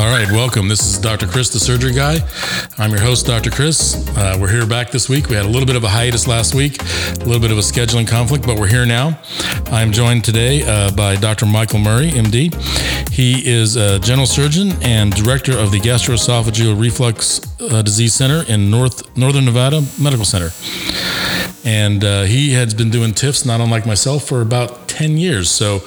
All right, welcome. This is Dr. Chris, the surgery guy. I'm your host, Dr. Chris. Uh, we're here back this week. We had a little bit of a hiatus last week, a little bit of a scheduling conflict, but we're here now. I'm joined today uh, by Dr. Michael Murray, MD. He is a general surgeon and director of the Gastroesophageal Reflux uh, Disease Center in North Northern Nevada Medical Center. And uh, he has been doing TIFs, not unlike myself, for about 10 years. So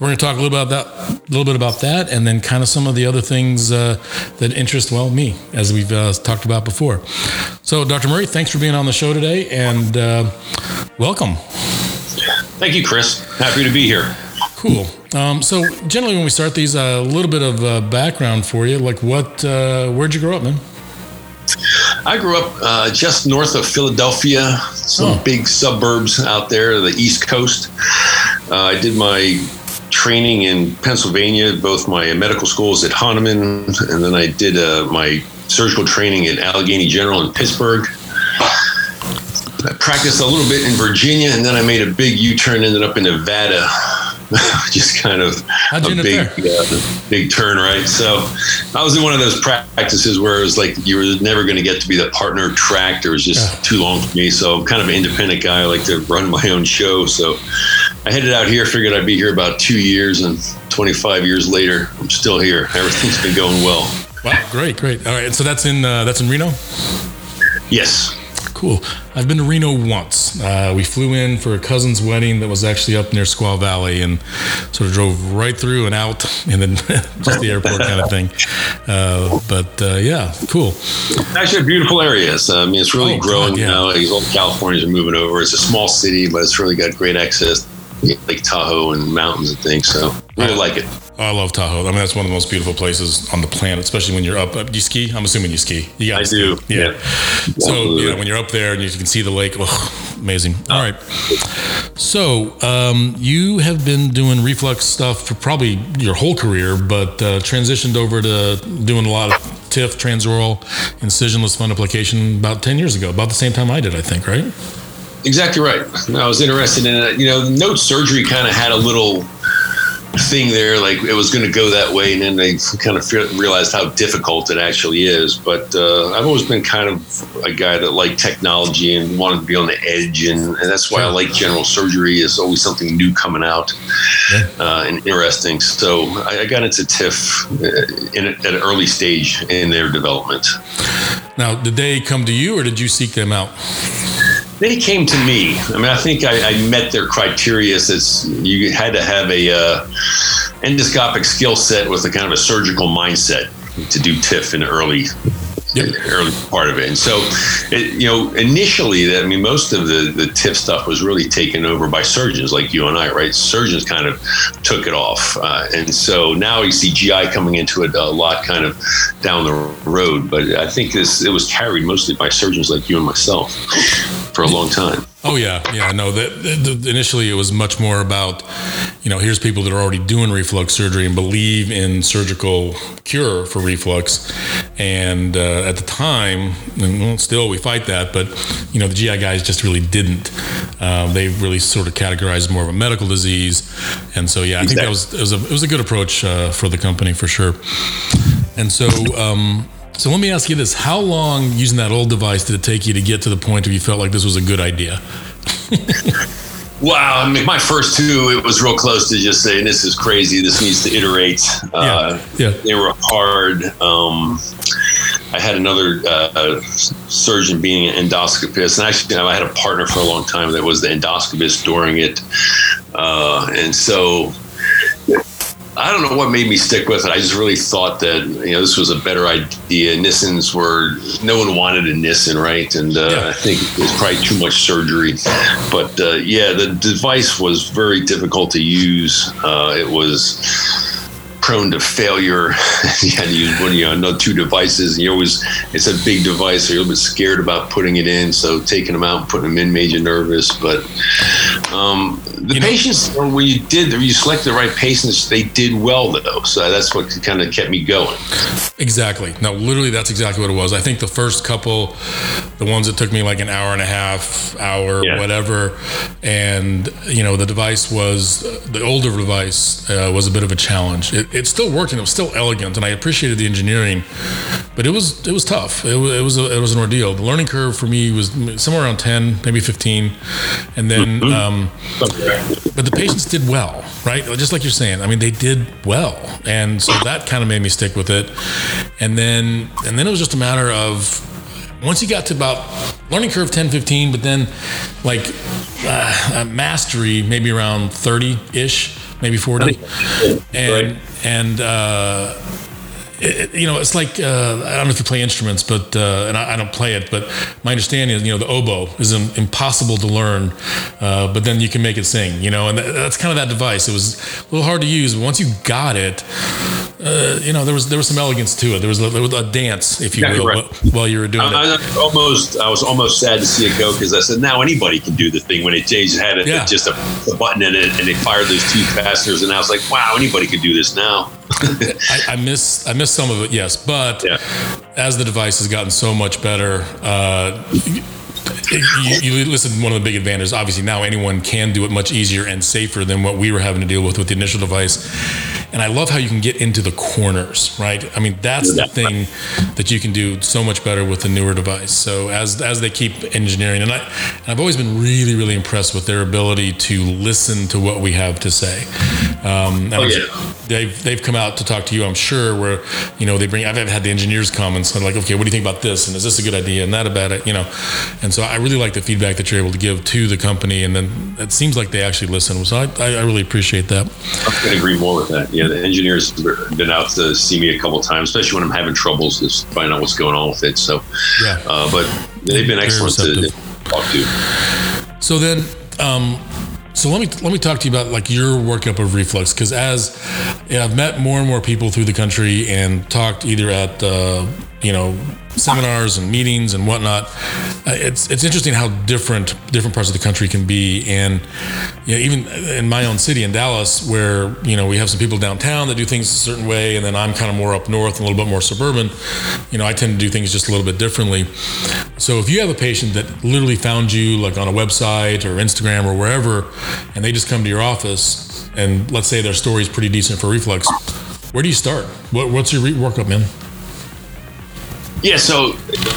we're going to talk a little about that, a little bit about that, and then kind of some of the other things uh, that interest, well, me, as we've uh, talked about before. So, Dr. Murray, thanks for being on the show today, and uh, welcome. Thank you, Chris. Happy to be here. Cool. Um, so, generally, when we start these, a little bit of uh, background for you. Like, what? Uh, where'd you grow up, man? I grew up uh, just north of Philadelphia, some oh. big suburbs out there, the East Coast. Uh, I did my training in Pennsylvania, both my medical schools at Hahnemann, and then I did uh, my surgical training at Allegheny General in Pittsburgh. I practiced a little bit in Virginia, and then I made a big U-turn, ended up in Nevada, just kind of How'd a big, uh, big turn, right? So I was in one of those practices where it was like you were never going to get to be the partner track. There was just yeah. too long for me. So I'm kind of an independent guy. I like to run my own show. So I headed out here, figured I'd be here about two years, and 25 years later, I'm still here. Everything's been going well. Wow, great, great. All right, so that's in uh, that's in Reno. Yes. Cool. I've been to Reno once. Uh, we flew in for a cousin's wedding that was actually up near Squaw Valley and sort of drove right through and out and then just the airport kind of thing. Uh, but uh, yeah, cool. Actually, a beautiful area. So, I mean, it's really oh, growing God, yeah. now. These old Californians are moving over. It's a small city, but it's really got great access Lake Tahoe and mountains and things. So really like it. I love Tahoe. I mean, that's one of the most beautiful places on the planet, especially when you're up. Do you ski? I'm assuming you ski. You I do. Yeah. yeah. So yeah, when you're up there and you can see the lake, oh, amazing. All right. So um, you have been doing reflux stuff for probably your whole career, but uh, transitioned over to doing a lot of TIF, transoral, incisionless fundoplication about 10 years ago, about the same time I did, I think, right? Exactly right. I was interested in it. You know, Note surgery kind of had a little thing there, like it was going to go that way, and then they kind of realized how difficult it actually is. But uh, I've always been kind of a guy that liked technology and wanted to be on the edge, and, and that's why I like general surgery. Is always something new coming out yeah. uh, and interesting. So I, I got into TIF uh, in, at an early stage in their development. Now, did they come to you, or did you seek them out? They came to me. I mean, I think I, I met their criteria as you had to have a uh, endoscopic skill set with a kind of a surgical mindset to do TIF in early yep. early part of it. And so, it, you know, initially, I mean, most of the the TIF stuff was really taken over by surgeons like you and I, right? Surgeons kind of took it off, uh, and so now you see GI coming into it a lot, kind of down the road. But I think this it was carried mostly by surgeons like you and myself for a long time. Oh yeah, yeah. No, that, initially it was much more about, you know, here's people that are already doing reflux surgery and believe in surgical cure for reflux, and uh, at the time, and well, still we fight that, but you know, the GI guys just really didn't. Um, they really sort of categorized more of a medical disease, and so yeah, I exactly. think that was it was a it was a good approach uh, for the company for sure. And so. Um, so let me ask you this: How long using that old device did it take you to get to the point where you felt like this was a good idea? wow, I mean, my first two, it was real close to just saying this is crazy. This needs to iterate. Uh, yeah. yeah. They were hard. Um, I had another uh, surgeon being an endoscopist, and actually, I had a partner for a long time that was the endoscopist during it, uh, and so I don't know what made me stick with it. I just really thought that you know this was a better idea. Nissens were no one wanted a Nissen, right? And uh, yeah. I think it was probably too much surgery. But uh, yeah, the device was very difficult to use. Uh, it was prone to failure. you had to use one, you know, two devices, and you always it's a big device, so you're a little bit scared about putting it in. So taking them out and putting them in made you nervous. But um, the you patients, know, when you did, you selected the right patients, they did well though. So that's what kind of kept me going. Exactly. No, literally, that's exactly what it was. I think the first couple, the ones that took me like an hour and a half, hour, yeah. whatever, and you know, the device was the older device uh, was a bit of a challenge. It, it, still worked and it was still elegant, and I appreciated the engineering, but it was it was tough. It was it was, a, it was an ordeal. The learning curve for me was somewhere around ten, maybe fifteen, and then, mm-hmm. um, but the patients did well, right? Just like you're saying. I mean, they did well, and so that kind of made me stick with it and then and then it was just a matter of once you got to about learning curve 10 15 but then like uh, mastery maybe around 30 ish maybe 40 and and uh, it, you know, it's like uh, I don't know if you play instruments, but uh, and I, I, don't play it, but my understanding is, you know, the oboe is impossible to learn, uh, but then you can make it sing, you know, and that's kind of that device. It was a little hard to use, but once you got it, uh, you know, there was there was some elegance to it. There was a, there was a dance, if you will, right. while you were doing I, it. I almost, I was almost sad to see it go because I said, now anybody can do the thing when it changed, had it, yeah. just a, a, button in it, and they fired those two capacitors, and I was like, wow, anybody can do this now. I, I, miss I miss some of it, yes, but yeah. as the device has gotten so much better. Uh, you, you, listen. One of the big advantages, obviously, now anyone can do it much easier and safer than what we were having to deal with with the initial device. And I love how you can get into the corners, right? I mean, that's the thing that you can do so much better with the newer device. So as as they keep engineering, and I and I've always been really really impressed with their ability to listen to what we have to say. Um, oh, yeah. They've they've come out to talk to you, I'm sure, where you know they bring. I've had the engineers come and say like, okay, what do you think about this? And is this a good idea? And that about it, you know. And so I really like the feedback that you're able to give to the company, and then it seems like they actually listen. So I, I really appreciate that. I can agree more with that. Yeah, the engineers have been out to see me a couple times, especially when I'm having troubles just finding out what's going on with it. So, yeah, uh, but they've been excellent to talk to. So then. Um, so let me let me talk to you about like your workup of reflux because as yeah, I've met more and more people through the country and talked either at uh, you know seminars and meetings and whatnot. Uh, it's it's interesting how different different parts of the country can be, and you know, even in my own city in Dallas, where you know we have some people downtown that do things a certain way, and then I'm kind of more up north and a little bit more suburban. You know, I tend to do things just a little bit differently. So if you have a patient that literally found you like on a website or Instagram or wherever, and they just come to your office, and let's say their story is pretty decent for reflux, where do you start? What, what's your re- workup, man? Yeah, so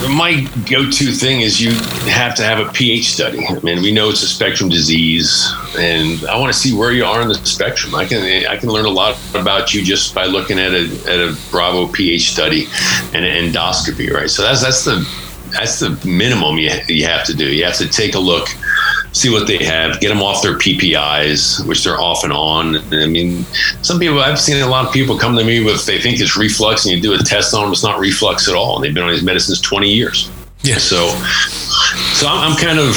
my go-to thing is you have to have a pH study. I mean, we know it's a spectrum disease, and I want to see where you are in the spectrum. I can I can learn a lot about you just by looking at a at a Bravo pH study and an endoscopy, right? So that's that's the that's the minimum you you have to do. You have to take a look see what they have, get them off their PPIs, which they're off and on. I mean, some people, I've seen a lot of people come to me with, they think it's reflux and you do a test on them, it's not reflux at all. And they've been on these medicines 20 years. Yeah. So, so I'm, I'm kind of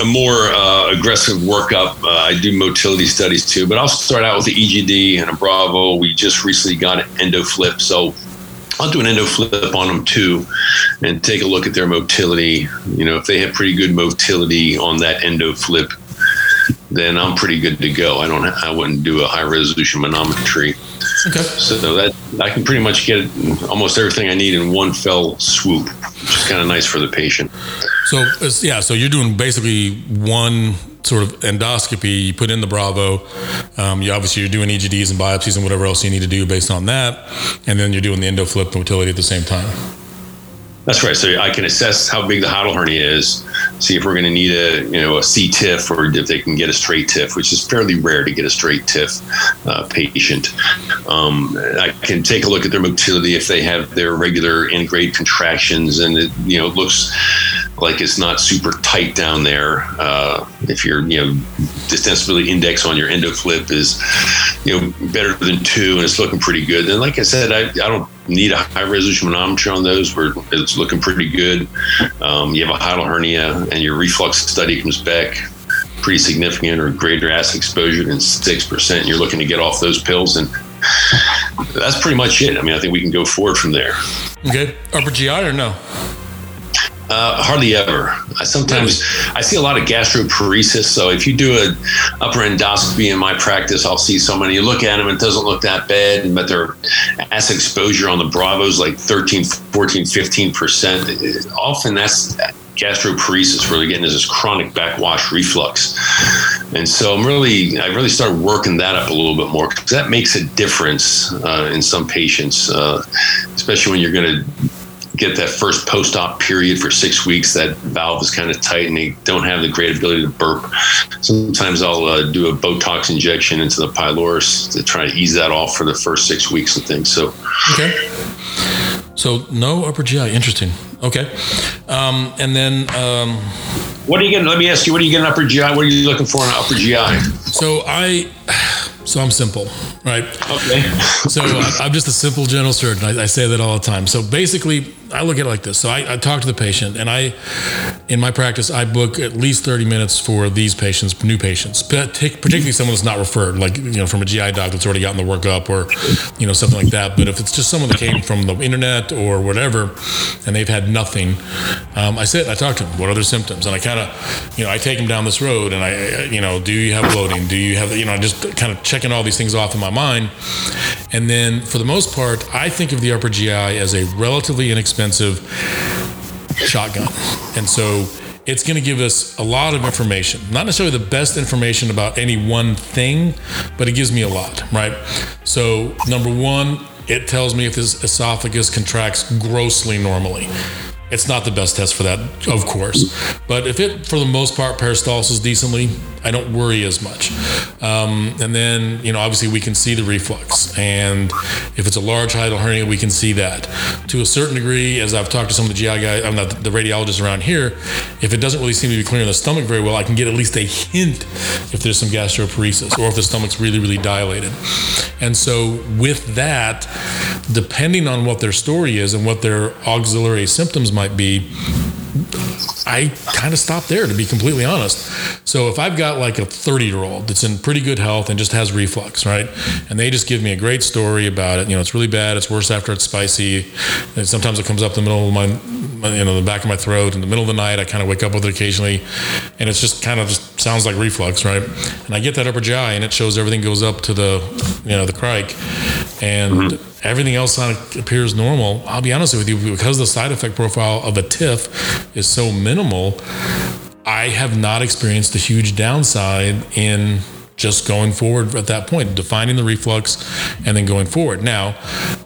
a more uh, aggressive workup. Uh, I do motility studies too, but I'll start out with the EGD and a Bravo. We just recently got an EndoFlip, so I'll do an EndoFlip on them too and take a look at their motility. You know, if they have pretty good motility on that EndoFlip, then I'm pretty good to go. I don't, I wouldn't do a high resolution manometry. Okay. So that I can pretty much get almost everything I need in one fell swoop, which is kind of nice for the patient. So yeah, so you're doing basically one sort of endoscopy, you put in the Bravo. Um, you obviously you're doing EGDs and biopsies and whatever else you need to do based on that, and then you're doing the EndoFlip motility at the same time. That's right. So I can assess how big the hiatal hernia is, see if we're going to need a you know a C TIF or if they can get a straight TIF, which is fairly rare to get a straight TIF uh, patient. Um, I can take a look at their motility if they have their regular in-grade contractions and it you know looks like it's not super tight down there. Uh, if your you know distensibility index on your EndoFlip is you know better than two and it's looking pretty good, then like I said, I, I don't need a high resolution manometry on those where it's looking pretty good. Um, you have a hiatal hernia and your reflux study comes back pretty significant or greater acid exposure than 6%. You're looking to get off those pills and that's pretty much it. I mean, I think we can go forward from there. Okay. Upper GI or no? Uh, hardly ever. I sometimes I see a lot of gastroparesis. So if you do an upper endoscopy in my practice, I'll see someone. You look at them, it doesn't look that bad, but their acid exposure on the Bravo is like 13, 14, 15 percent. Often that's gastroparesis where they're getting this chronic backwash reflux. And so I'm really, I really started working that up a little bit more because that makes a difference uh, in some patients, uh, especially when you're going to get that first post-op period for six weeks. That valve is kind of tight, and they don't have the great ability to burp. Sometimes I'll uh, do a Botox injection into the pylorus to try to ease that off for the first six weeks and things. So, okay. So no upper GI. Interesting. Okay. Um, and then. Um, what are you getting? Let me ask you. What are you getting upper GI? What are you looking for in upper GI? So I so I'm simple, right? Okay. so I'm just a simple general surgeon. I, I, say that all the time. So basically, I look at it like this. So I, I, talk to the patient, and I, in my practice, I book at least 30 minutes for these patients, new patients, particularly someone that's not referred, like you know, from a GI doc that's already gotten the workup or, you know, something like that. But if it's just someone that came from the internet or whatever, and they've had nothing, um, I sit, I talk to them. What are their symptoms? And I kind of, you know, I take them down this road, and I, you know, do you have bloating? Do you have, you know, I just kind of checking all these things off in my mind. And then for the most part, I think of the upper GI as a relatively inexpensive shotgun. And so it's going to give us a lot of information. Not necessarily the best information about any one thing, but it gives me a lot, right? So, number one, it tells me if this esophagus contracts grossly normally. It's not the best test for that, of course. But if it, for the most part, peristalsis decently, I don't worry as much. Um, and then, you know, obviously we can see the reflux. And if it's a large hiatal hernia, we can see that. To a certain degree, as I've talked to some of the GI guys, I'm not the radiologists around here, if it doesn't really seem to be clearing the stomach very well, I can get at least a hint if there's some gastroparesis or if the stomach's really, really dilated. And so with that, depending on what their story is and what their auxiliary symptoms might be, I kind of stop there to be completely honest. So if I've got like a 30 year old that's in pretty good health and just has reflux, right? And they just give me a great story about it. You know, it's really bad. It's worse after it's spicy. And sometimes it comes up in the middle of my, you know, the back of my throat in the middle of the night. I kind of wake up with it occasionally, and it's just kind of just sounds like reflux, right? And I get that upper GI, and it shows everything goes up to the, you know, the crike, and. Mm-hmm everything else appears normal. I'll be honest with you, because the side effect profile of a TIF is so minimal, I have not experienced a huge downside in just going forward at that point, defining the reflux and then going forward. Now,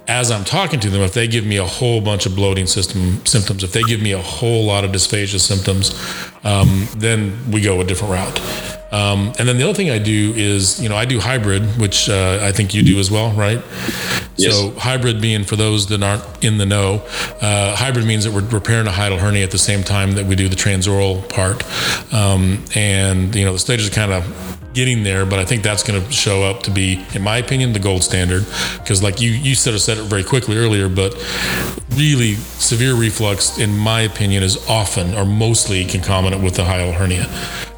as I'm talking to them, if they give me a whole bunch of bloating system symptoms, if they give me a whole lot of dysphagia symptoms, um, then we go a different route. Um, and then the other thing I do is, you know, I do hybrid, which uh, I think you do as well, right? Yes. So hybrid being for those that aren't in the know, uh, hybrid means that we're repairing a hiatal hernia at the same time that we do the transoral part. Um, and you know, the stages are kind of getting there, but I think that's going to show up to be, in my opinion, the gold standard. Because, like you, you sort of said it very quickly earlier, but really severe reflux, in my opinion, is often or mostly concomitant with the hiatal hernia.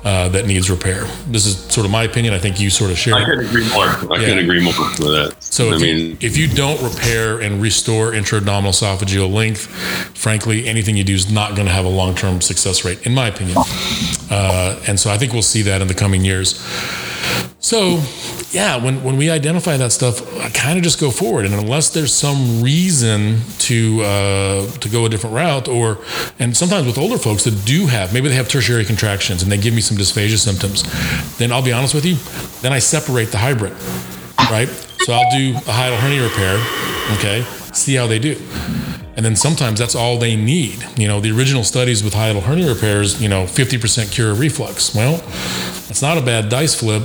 Uh, that needs repair. This is sort of my opinion. I think you sort of share. I could agree more. I yeah. could agree more with that. So, I if, mean, you, if you don't repair and restore intra-abdominal esophageal length, frankly, anything you do is not going to have a long-term success rate, in my opinion. Uh, and so, I think we'll see that in the coming years. So, yeah, when, when we identify that stuff, I kind of just go forward. And unless there's some reason to uh, to go a different route, or and sometimes with older folks that do have maybe they have tertiary contractions and they give me some dysphagia symptoms, then I'll be honest with you, then I separate the hybrid, right? So I'll do a hiatal hernia repair, okay, see how they do. And then sometimes that's all they need. You know, the original studies with hiatal hernia repairs, you know, 50% cure reflux. Well, it's not a bad dice flip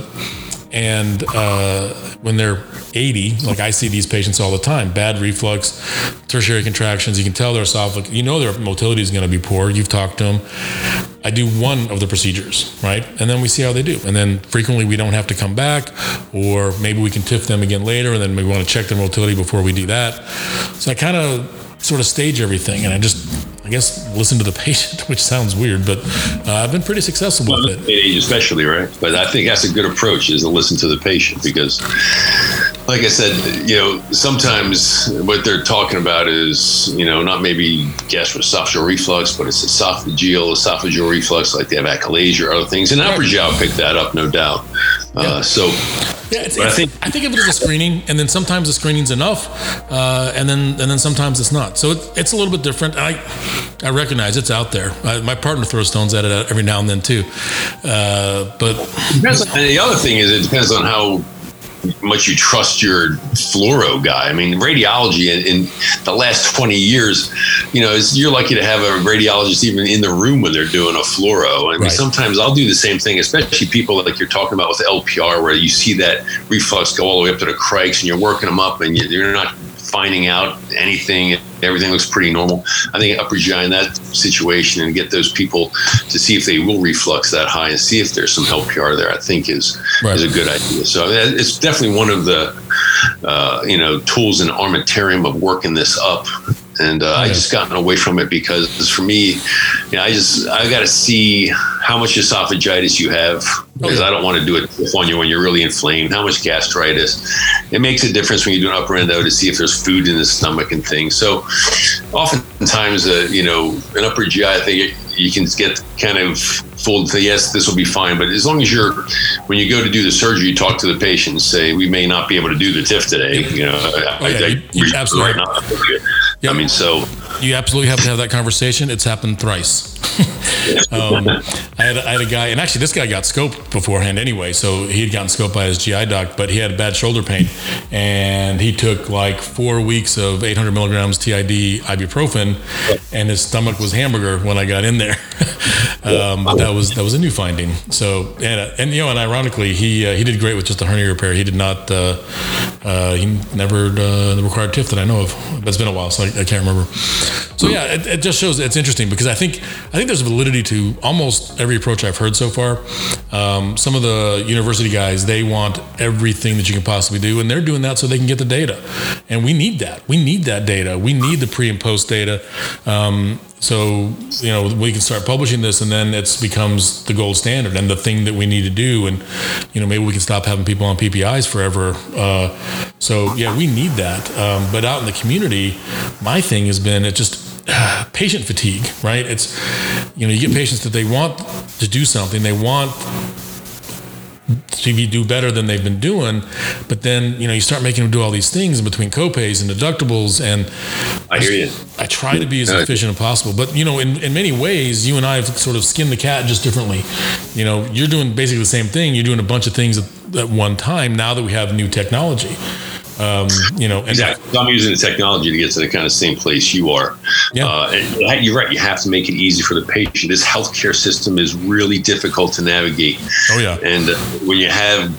and uh, when they're 80, like I see these patients all the time, bad reflux, tertiary contractions, you can tell their esophagus, you know their motility is going to be poor. You've talked to them. I do one of the procedures, right? And then we see how they do. And then frequently we don't have to come back, or maybe we can TIF them again later, and then we want to check their motility before we do that. So I kind of sort of stage everything, and I just I guess listen to the patient, which sounds weird, but uh, I've been pretty successful well, with it. Especially, right? But I think that's a good approach is to listen to the patient because like I said, you know, sometimes what they're talking about is, you know, not maybe gastroesophageal reflux, but it's esophageal, esophageal reflux, like they have achalasia or other things. And upper GI will pick that up, no doubt. Uh, so, yeah, it's, it's, I think I think of it as a screening, and then sometimes the screening's enough, uh, and then and then sometimes it's not. So it, it's a little bit different. I I recognize it's out there. I, my partner throws stones at it every now and then too. Uh, but and the other thing is, it depends on how much you trust your fluoro guy. I mean, radiology in, in the last 20 years, you know, you're lucky to have a radiologist even in the room when they're doing a fluoro. I mean, right. sometimes I'll do the same thing, especially people like you're talking about with LPR, where you see that reflux go all the way up to the cracks and you're working them up and you're not finding out anything. Everything looks pretty normal. I think upper GI in that situation and get those people to see if they will reflux that high and see if there's some LPR there. I think is right. is a good idea. So it's definitely one of the uh, you know tools in armamentarium of working this up and uh, I just gotten away from it because for me, you know, I just I got to see how much esophagitis you have because I don't want to do it on you when you're really inflamed. How much gastritis? It makes a difference when you do an upper endo to see if there's food in the stomach and things. So, oftentimes, uh, you know, an upper GI thing you can get kind of fooled say yes this will be fine but as long as you're when you go to do the surgery you talk to the patient and say we may not be able to do the TIF today you know oh, yeah, I, you, you absolutely right Yep. I mean, so you absolutely have to have that conversation. It's happened thrice. um, I, had, I had a guy, and actually, this guy got scoped beforehand anyway. So he had gotten scoped by his GI doc, but he had bad shoulder pain, and he took like four weeks of 800 milligrams TID ibuprofen, and his stomach was hamburger when I got in there. um, but that was that was a new finding. So and, uh, and you know, and ironically, he uh, he did great with just a hernia repair. He did not. Uh, uh, he never uh, required TIF that I know of. But it's been a while, so I, I can't remember. So yeah, it, it, just shows it's interesting because I think I think there's validity to almost every approach I've heard so far. Um, some of the university guys they want everything that you can possibly do, and they're doing that so they can get the data, and we need that. We need that data. We need the pre and post data. Um, so you know we can start publishing this, and then it becomes the gold standard and the thing that we need to do. And you know maybe we can stop having people on PPIs forever. Uh, so yeah, we need that. Um, but out in the community, my thing has been it just patient fatigue, right? It's, you know, you get patients that they want to do something, they want to do better than they've been doing, but then you know you start making them do all these things in between copays and deductibles, and I hear you. I try to be as efficient as possible, but you know, in, in many ways, you and I have sort of skinned the cat just differently. You know, you're doing basically the same thing. You're doing a bunch of things at, at one time. Now that we have new technology, um, you know, exactly. I'm using the technology to get to the kind of same place you are. Yeah. Uh, and you're right. You have to make it easy for the patient. This healthcare system is really difficult to navigate. Oh yeah. And uh, when you have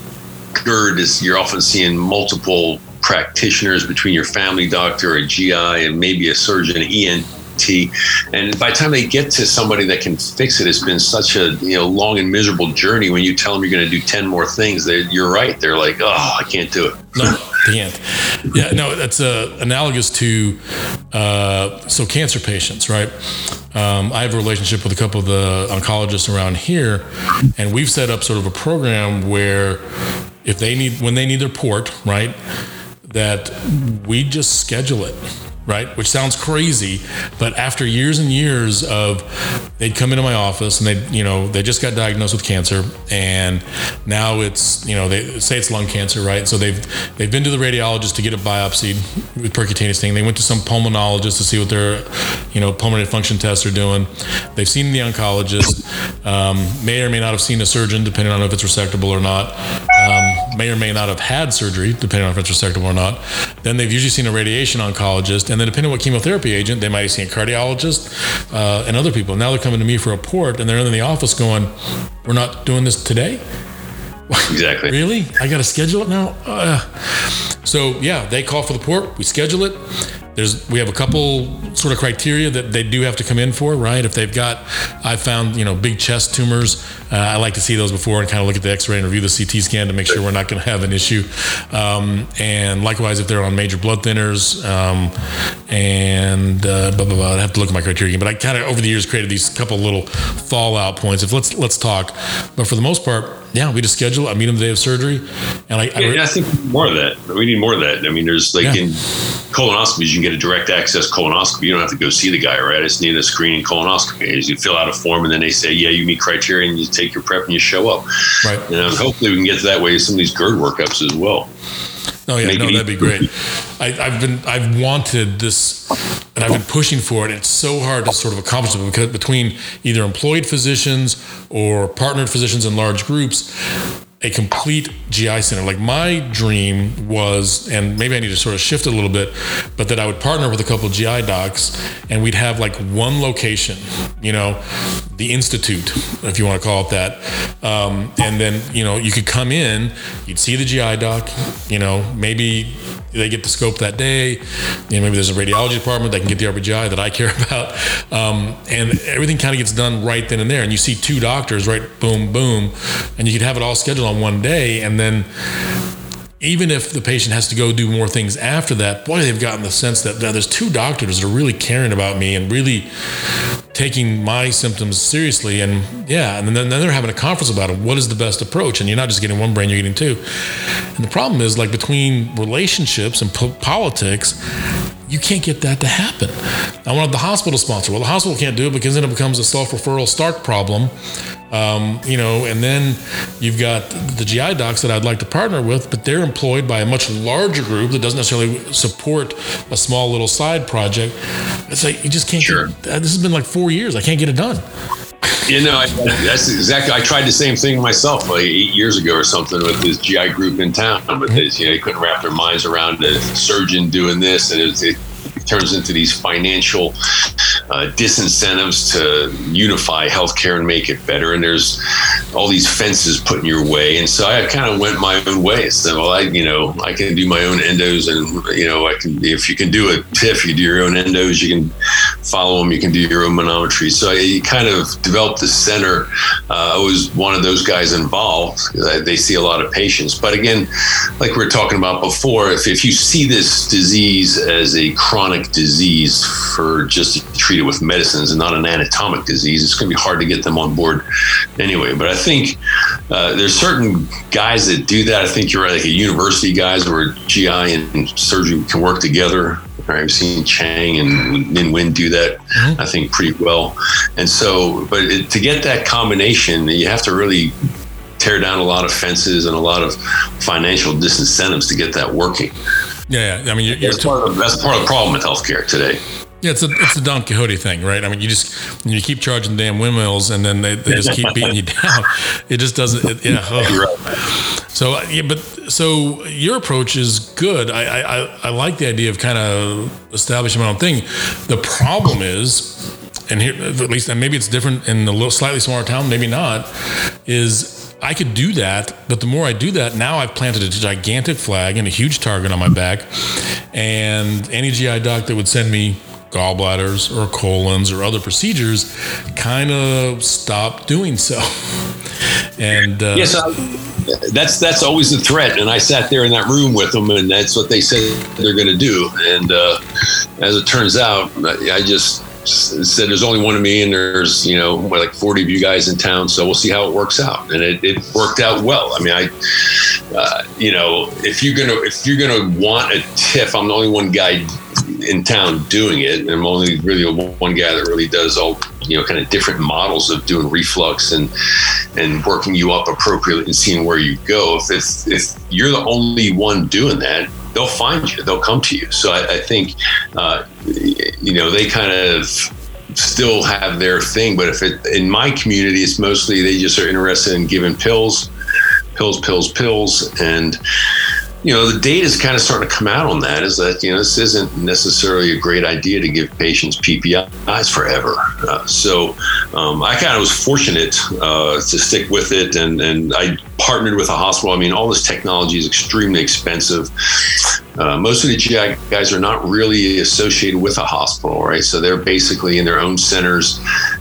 GERD, you're often seeing multiple practitioners between your family doctor, a GI, and maybe a surgeon, an ENT and by the time they get to somebody that can fix it, it's been such a you know long and miserable journey. When you tell them you're going to do ten more things, you're right. They're like, oh, I can't do it. No, Yeah, no, that's uh, analogous to uh, so cancer patients, right? Um, I have a relationship with a couple of the oncologists around here, and we've set up sort of a program where if they need when they need their port, right, that we just schedule it right? Which sounds crazy, but after years and years of, they'd come into my office and they, you know, they just got diagnosed with cancer, and now it's, you know, they say it's lung cancer, right? So they've they've been to the radiologist to get it biopsied with percutaneous thing. They went to some pulmonologist to see what their, you know, pulmonary function tests are doing. They've seen the oncologist, um, may or may not have seen a surgeon, depending on if it's resectable or not. Um, may or may not have had surgery, depending on if it's resectable or not. Then they've usually seen a radiation oncologist and then depending on what chemotherapy agent, they might have seen a cardiologist uh, and other people. Now they're coming to me for a port, and they're in the office going, "We're not doing this today." Exactly. really? I got to schedule it now. Uh, so yeah, they call for the port. We schedule it there's we have a couple sort of criteria that they do have to come in for, right? If they've got, I found you know big chest tumors. Uh, I like to see those before and kind of look at the X-ray and review the CT scan to make sure we're not going to have an issue. Um, and likewise, if they're on major blood thinners, um, and uh, blah, blah, blah, I have to look at my criteria again. But I kind of over the years created these couple little fallout points. If let's let's talk, but for the most part, Yeah, we just schedule. I meet them the day of surgery, and I. Yeah, I, I think more of that. We need more of that. I mean, there's like yeah. in colonoscopies, you can get a direct access colonoscopy. You don't have to go see the guy, right? I just need a screening colonoscopy. You fill out a form, and then they say, "Yeah, you meet criteria," and you take your prep and you show up. Right. And uh, hopefully, we can get to that way with some of these GERD workups as well. Oh yeah, no, that'd be great. I, have been I've wanted this, and I've been pushing for it. It's so hard to sort of accomplish it because between either employed physicians or partnered physicians in large groups, a complete GI center. Like my dream was, and maybe I need to sort of shift a little bit, but that I would partner with a couple GI docs and we'd have like one location, you know, the Institute, if you want to call it that. Um, and then, you know, you could come in, you'd see the GI doc, you know, maybe they get the scope that day. You know, maybe there's a radiology department that can get the RBGI that I care about. Um, and everything kind of gets done right then and there. And you see two doctors, right? Boom, boom. And you could have it all scheduled on one day. And then even if the patient has to go do more things after that, boy, they've gotten the sense that there's two doctors that are really caring about me and really taking my symptoms seriously. And yeah, and then, then they're having a conference about it. What is the best approach? And you're not just getting one brain, you're getting two. And the problem is, like between relationships and po- politics, you can't get that to happen. I wanted the hospital sponsor. Well, the hospital can't do it because then it becomes a self referral Stark problem um, you know, and then you've got the GI docs that I'd like to partner with, but they're employed by a much larger group that doesn't necessarily support a small little side project. It's like you just can't. Sure. Get, this has been like four years. I can't get it done. You know, I, that's exactly. I tried the same thing myself like eight years ago or something with this GI group in town, but mm-hmm. they, you know, they couldn't wrap their minds around a surgeon doing this, and it, it turns into these financial uh, disincentives to unify healthcare and make it better. And there's all these fences put in your way. And so I kind of went my own way. So, well, I, you know, I can do my own endos and, you know, I can, if you can do a TIF, you do your own endos, you can follow them, you can do your own manometry. So I kind of developed the center. Uh, I was one of those guys involved. They see a lot of patients. But again, like we were talking about before, if, if you see this disease as a chronic disease for just to treat it with medicines and not an anatomic disease, it's going to be hard to get them on board anyway. But I think uh, there's certain guys that do that. I think you're right, like a university guys where GI and surgery can work together. Right? I've seen Chang and Min Win do that, mm-hmm. I think, pretty well. And so, but it, to get that combination, you have to really tear down a lot of fences and a lot of financial disincentives to get that working. Yeah. I mean, you're, you're that's, part of, that's part of the problem with healthcare today. Yeah, it's a it's a Don Quixote thing, right? I mean, you just you keep charging damn windmills, and then they, they just keep beating you down. It just doesn't. It, yeah. Oh. So yeah, but so your approach is good. I, I I like the idea of kind of establishing my own thing. The problem is, and here at least, and maybe it's different in a little slightly smaller town, maybe not, is I could do that, but the more I do that, now I've planted a gigantic flag and a huge target on my back. And any GI doc that would send me gallbladders or colons or other procedures kind of stop doing so. and uh, yes, that's that's always the threat. And I sat there in that room with them, and that's what they said they're going to do. And uh, as it turns out, I just said there's only one of me and there's you know like 40 of you guys in town so we'll see how it works out and it, it worked out well i mean i uh, you know if you're gonna if you're gonna want a TIF i'm the only one guy in town doing it. And i'm only really one guy that really does all you know kind of different models of doing reflux and and working you up appropriately and seeing where you go. If if, if you're the only one doing that they'll find you. They'll come to you. So i, I think uh, you know, they kind of still have their thing. But if it in my community, it's mostly they just are interested in giving pills, pills, pills, pills, and you know the data is kind of starting to come out on that. Is that you know this isn't necessarily a great idea to give patients PPIs forever. Uh, so um, I kind of was fortunate uh, to stick with it, and and I partnered with a hospital. I mean, all this technology is extremely expensive. Uh, most of the GI guys are not really associated with a hospital, right? So they're basically in their own centers,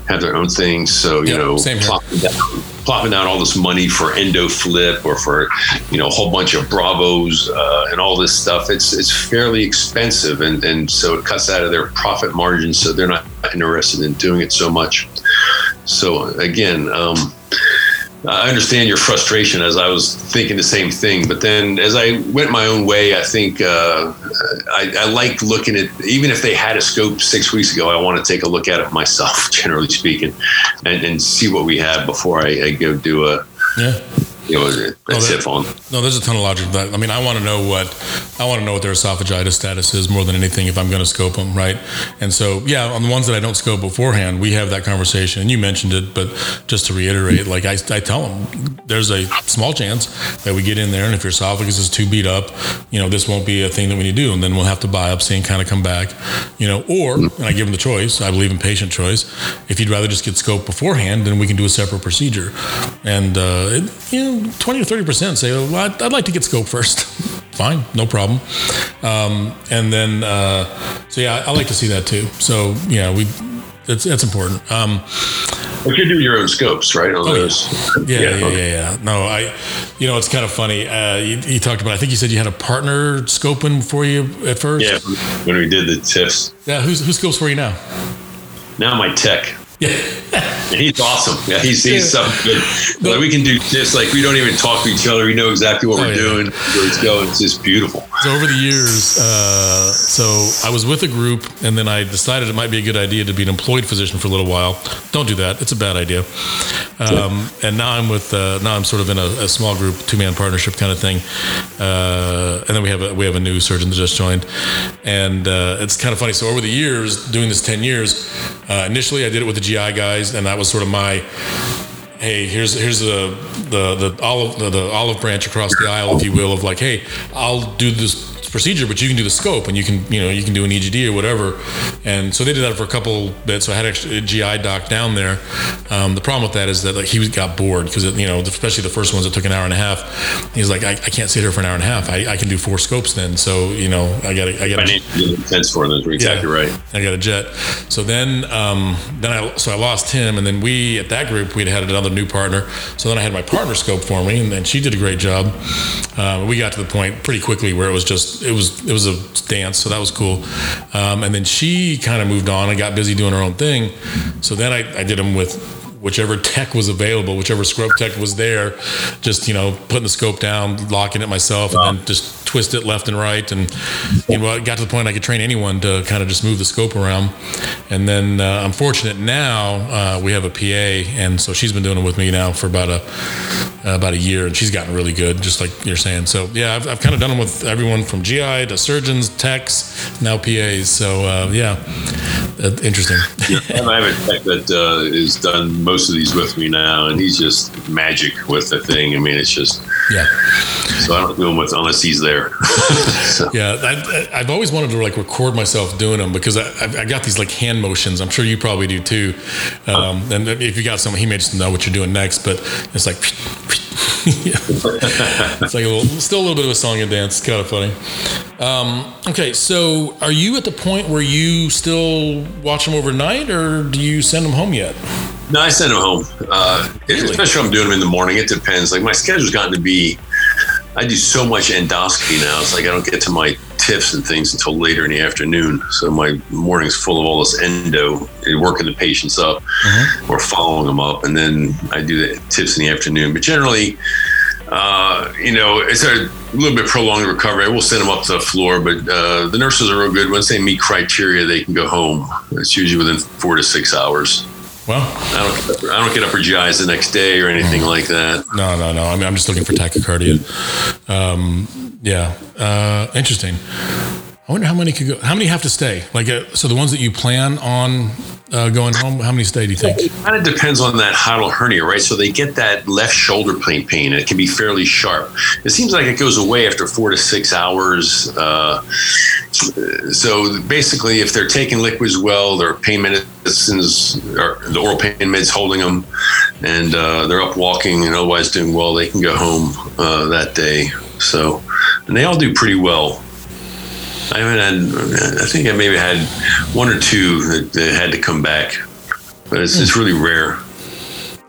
have their own things. So you know, plopping down, plopping down, all this money for EndoFlip or for you know a whole bunch of Bravos uh, and all this stuff. It's it's fairly expensive, and and so it cuts out of their profit margins. So they're not interested in doing it so much. So again. Um, I understand your frustration as I was thinking the same thing. But then as I went my own way, I think uh, I, I like looking at, even if they had a scope six weeks ago, I want to take a look at it myself, generally speaking, and, and see what we have before I, I go do a. Yeah you know, that's no. No, there's a ton of logic to that. I mean, I want to know what I want to know what their esophagitis status is more than anything if I'm going to scope them, right? And so, yeah, on the ones that I don't scope beforehand, we have that conversation. And you mentioned it, but just to reiterate, like I, I tell them, there's a small chance that we get in there, and if your esophagus is too beat up, you know, this won't be a thing that we need to do, and then we'll have to biopsy and kind of come back, you know, or and I give them the choice. I believe in patient choice. If you'd rather just get scoped beforehand, then we can do a separate procedure, and uh, it, you know 20 or 30% say, well, I'd, I'd like to get scope first. Fine, no problem. Um, and then, uh, so yeah, I, I, like to see that too. So yeah, we, it's, that's important. Um, but you do your own scopes, right? On oh, those. Yeah, yeah, yeah, yeah, yeah, No, I, you know, it's kind of funny. Uh, you, you, talked about, I think you said you had a partner scoping for you at first. Yeah, when we did the TIFs. Yeah, who's, who scopes for you now? Now my tech. Yeah. he's awesome. Yeah, he's he's something good. Like we can do this. Like we don't even talk to each other. We know exactly what oh, we're yeah. doing, where it's going. It's just beautiful. So over the years, uh, so I was with a group, and then I decided it might be a good idea to be an employed physician for a little while. Don't do that; it's a bad idea. Um, and now I'm with uh, now I'm sort of in a, a small group, two man partnership kind of thing. Uh, and then we have a, we have a new surgeon that just joined, and uh, it's kind of funny. So over the years, doing this ten years, uh, initially I did it with the GI guys, and that was sort of my hey, here's here's the the the olive the, the, olive branch across the aisle, if you will, of like, hey, I'll do this procedure, but you can do the scope and you can, you know, you can do an EGD or whatever. And so they did that for a couple bits. So I had a GI doc down there. Um, the problem with that is that like he got bored because, you know, especially the first ones that took an hour and a half. He's like, I, I can't sit here for an hour and a half. I, I can do four scopes then. So, you know, I got I got to. intense for those. Exactly yeah, right. I got a jet. So then, um, then I, so I lost him. And then we, at that group, we'd had another new partner. So then I had my partner scope for me and then she did a great job. Uh, we got to the point pretty quickly where it was just, it was it was a dance, so that was cool. Um, and then she kind of moved on and got busy doing her own thing. So then I, I did them with whichever tech was available, whichever scope tech was there, just you know putting the scope down, locking it myself, wow. and then just twist it left and right. And you know, it got to the point I could train anyone to kind of just move the scope around. And then uh, I'm fortunate now uh, we have a PA, and so she's been doing it with me now for about a uh, about a year, and she's gotten really good, just like you're saying. So yeah, I've, I've kind of done them with everyone from GI to surgeons, techs, now PAs. So uh, yeah, uh, interesting. yeah, I have a tech that uh, is done most of these with me now, and he's just magic with the thing. I mean, it's just yeah. So I don't do them with unless he's there. so. Yeah, I, have always wanted to like record myself doing them because I, I, got these like hand motions. I'm sure you probably do too. Um, and if you got someone, he may just know what you're doing next. But it's like it's like a little, still a little bit of a song and dance. It's kind of funny. Um, okay, so are you at the point where you still watch them overnight, or do you send them home yet? No, I send them home. Uh, really? Especially if I'm doing them in the morning. It depends. Like my schedule's gotten to be. I do so much endoscopy now. It's like I don't get to my TIFs and things until later in the afternoon. So my morning's full of all this endo, working the patients up mm-hmm. or following them up, and then I do the TIFs in the afternoon. But generally, uh, you know, it's a little bit prolonged recovery. I will send them up to the floor, but uh, the nurses are real good. Once they meet criteria, they can go home. It's usually within four to six hours. Well, I don't. I don't get up for GIs the next day or anything mm. like that. No, no, no. I mean, I'm just looking for tachycardia. Um, yeah, uh, interesting. I wonder how many could go. How many have to stay? Like, uh, so the ones that you plan on uh, going home, how many stay? Do you think? It kind of depends on that hiatal hernia, right? So they get that left shoulder pain. Pain. and It can be fairly sharp. It seems like it goes away after four to six hours. Uh, so basically, if they're taking liquids well, their pain medicines or the oral pain meds holding them, and uh, they're up walking and otherwise doing well, they can go home uh, that day. So, and they all do pretty well. I haven't had. I think I maybe had one or two that, that had to come back, but it's, it's really rare.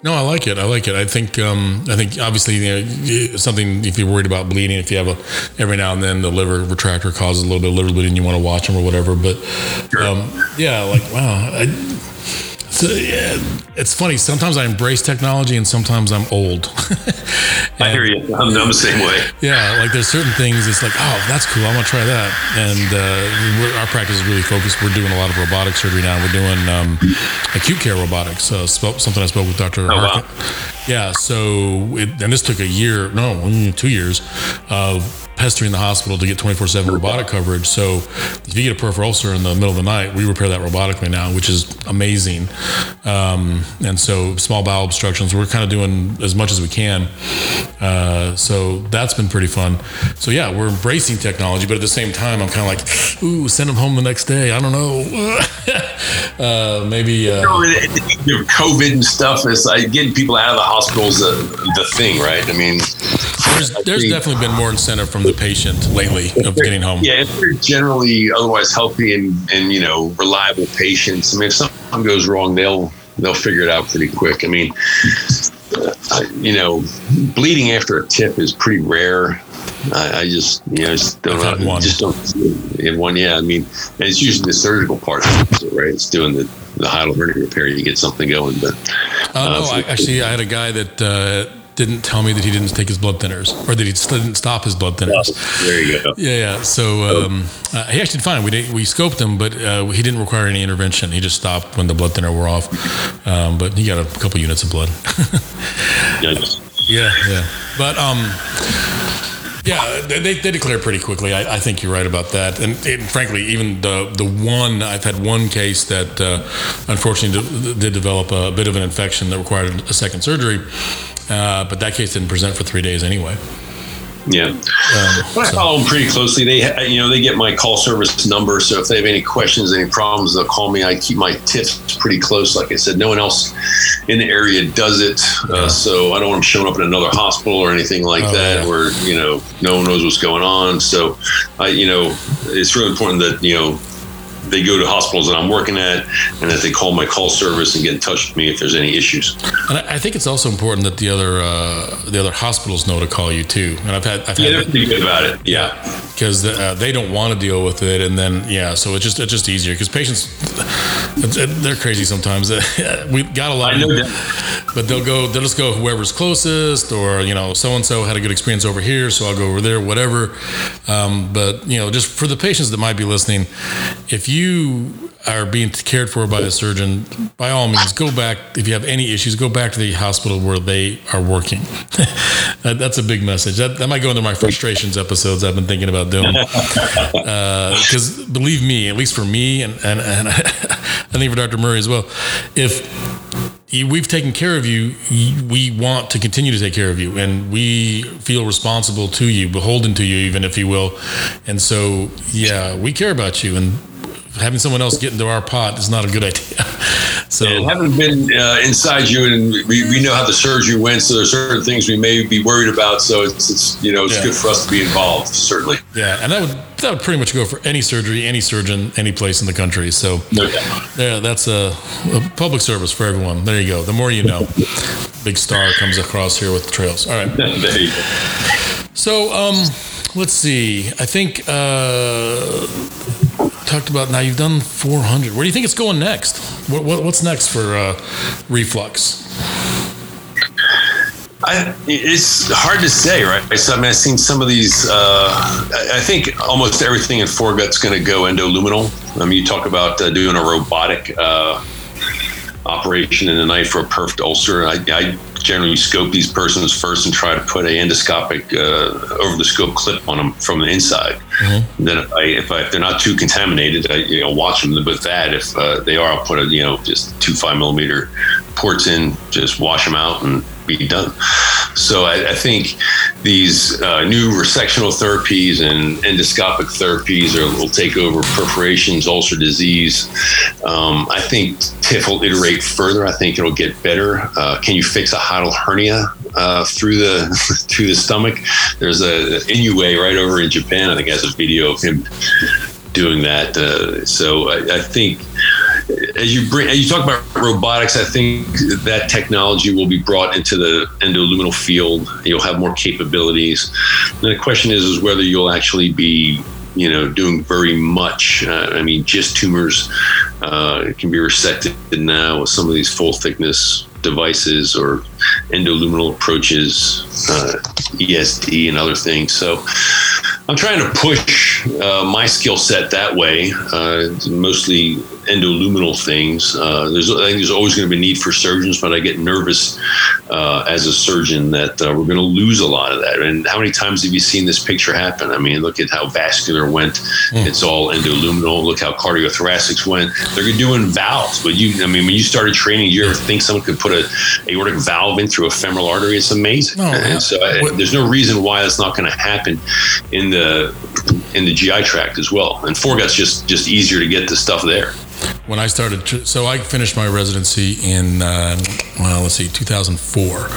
No, I like it. I like it. I think. Um, I think obviously, you know, something if you're worried about bleeding, if you have a every now and then the liver retractor causes a little bit of liver bleeding, you want to watch them or whatever. But um, yeah, like wow, I, so, yeah, it's funny. Sometimes I embrace technology, and sometimes I'm old. I hear you. I'm, I'm, the same way. Yeah, like there's certain things. It's like, oh, that's cool. I'm gonna try that. And uh, our practice is really focused. We're doing a lot of robotic surgery now. We're doing um, acute care robotics. Uh, something I spoke with Dr. Oh, wow. Yeah. So, it, and this took a year, no, two years of pestering the hospital to get 24 7 robotic coverage. So if you get a perforated ulcer in the middle of the night, we repair that robotically now, which is amazing. Um, and so small bowel obstructions, we're kind of doing as much as we can. Uh, so that's been pretty fun. So yeah, we're embracing technology, but at the same time, I'm kind of like, ooh, send them home the next day. I don't know. uh, maybe. Uh, COVID and stuff is like getting people out of the hospitals the, the thing, right? I mean, there's, there's definitely been more incentive from the patient lately of getting home. Yeah, if they're generally otherwise healthy and, and you know reliable patients, I mean, if something goes wrong, they'll they'll figure it out pretty quick. I mean, uh, you know, bleeding after a TIF is pretty rare. I, I just, you know, just don't, know, just don't in one. Yeah, I mean, and it's usually the surgical part, right? It's doing the the hiatal hernia repair. You get something going, but uh, uh, no, I, actually, I had a guy that uh, didn't tell me that he didn't take his blood thinners or that he didn't stop his blood thinners. Oh, there you go. Yeah, yeah. So um, uh, he actually did fine. We did, we scoped him, but uh, he didn't require any intervention. He just stopped when the blood thinner wore off. Um, but he got a couple units of blood. yeah, yeah. But um, yeah, they, they declare pretty quickly. I, I, think you're right about that. And, and, frankly, even the the one I've had one case that uh, unfortunately did, did, develop a bit of an infection that required a second surgery. Uh, but that case didn't present for three days anyway. Yeah, um, I follow them pretty closely. They, you know, they get my call service number, so if they have any questions, any problems, they'll call me. I keep my TIFs pretty close. Like I said, no one else in the area does it, uh, so I don't want them showing up in another hospital or anything like oh, that, yeah. where you know no one knows what's going on. So, I, you know, it's really important that you know they go to hospitals that I'm working at, and that they call my call service and get in touch with me if there's any issues. And I think it's also important that the other uh, the other hospitals know to call you too. And I've had I've yeah, they're good about it. Yeah, because uh, they don't want to deal with it, and then yeah, so it's just it's just easier because patients they're crazy sometimes. we got a lot. I know that. But they'll go they'll just go whoever's closest, or you know so and so had a good experience over here, so I'll go over there, whatever. Um, but you know just for the patients that might be listening, if you you are being cared for by a surgeon, by all means, go back. If you have any issues, go back to the hospital where they are working. that, that's a big message. That, that might go into my frustrations episodes I've been thinking about doing. Because uh, believe me, at least for me, and, and, and I think for Dr. Murray as well, if we've taken care of you. We want to continue to take care of you, and we feel responsible to you, beholden to you, even if you will. And so, yeah, we care about you, and having someone else get into our pot is not a good idea. so yeah, having been uh, inside you and we, we know how the surgery went, so there's certain things we may be worried about. So it's, it's you know it's yeah. good for us to be involved, certainly. Yeah, and that would that would pretty much go for any surgery, any surgeon, any place in the country. So yeah, that's a, a public service for everyone. There you go. The more you know. Big star comes across here with the trails. All right. there you go. So um, let's see. I think. Uh, talked about now you've done 400 where do you think it's going next what, what, what's next for uh, reflux I, it's hard to say, right? So, I mean, I've seen some of these. Uh, I think almost everything in foregut's going to go endoluminal. I mean, you talk about uh, doing a robotic uh, operation in the night for a perfed ulcer. I, I, generally scope these persons first and try to put an endoscopic uh, over the scope clip on them from the inside. Mm-hmm. Then if, I, if, I, if, they're not too contaminated, I you know watch them with that. If uh, they are, I'll put a you know just two five millimeter ports in, just wash them out and be done. So I, I think these uh, new resectional therapies and endoscopic therapies are, will take over perforations, ulcer disease. Um, I think TIF will iterate further. I think it'll get better. Uh, can you fix a hiatal hernia uh, through the through the stomach? There's a Inoue right over in Japan. I think has a video of him doing that. Uh, so I, I think as you bring as you talk about robotics, I think that technology will be brought into the endoluminal field. You'll have more capabilities. And the question is, is whether you'll actually be you know doing very much. Uh, I mean, just tumors Uh, can be resected now with some of these full thickness devices or endoluminal approaches, uh, ESD, and other things. So I'm trying to push uh, my skill set that way, uh, mostly endoluminal things. Uh, there's, I think there's always going to be a need for surgeons, but I get nervous uh, as a surgeon that uh, we're going to lose a lot of that. And how many times have you seen this picture happen? I mean, look at how vascular went. Mm. It's all endoluminal. Look how cardiothoracics went. They're doing valves, but you, I mean, when you started training, you ever think someone could put a aortic valve in through a femoral artery? It's amazing. Oh, and so I, there's no reason why that's not going to happen in the in the GI tract as well. And foregut's just just easier to get the stuff there when I started, so I finished my residency in, uh, well, let's see, 2004.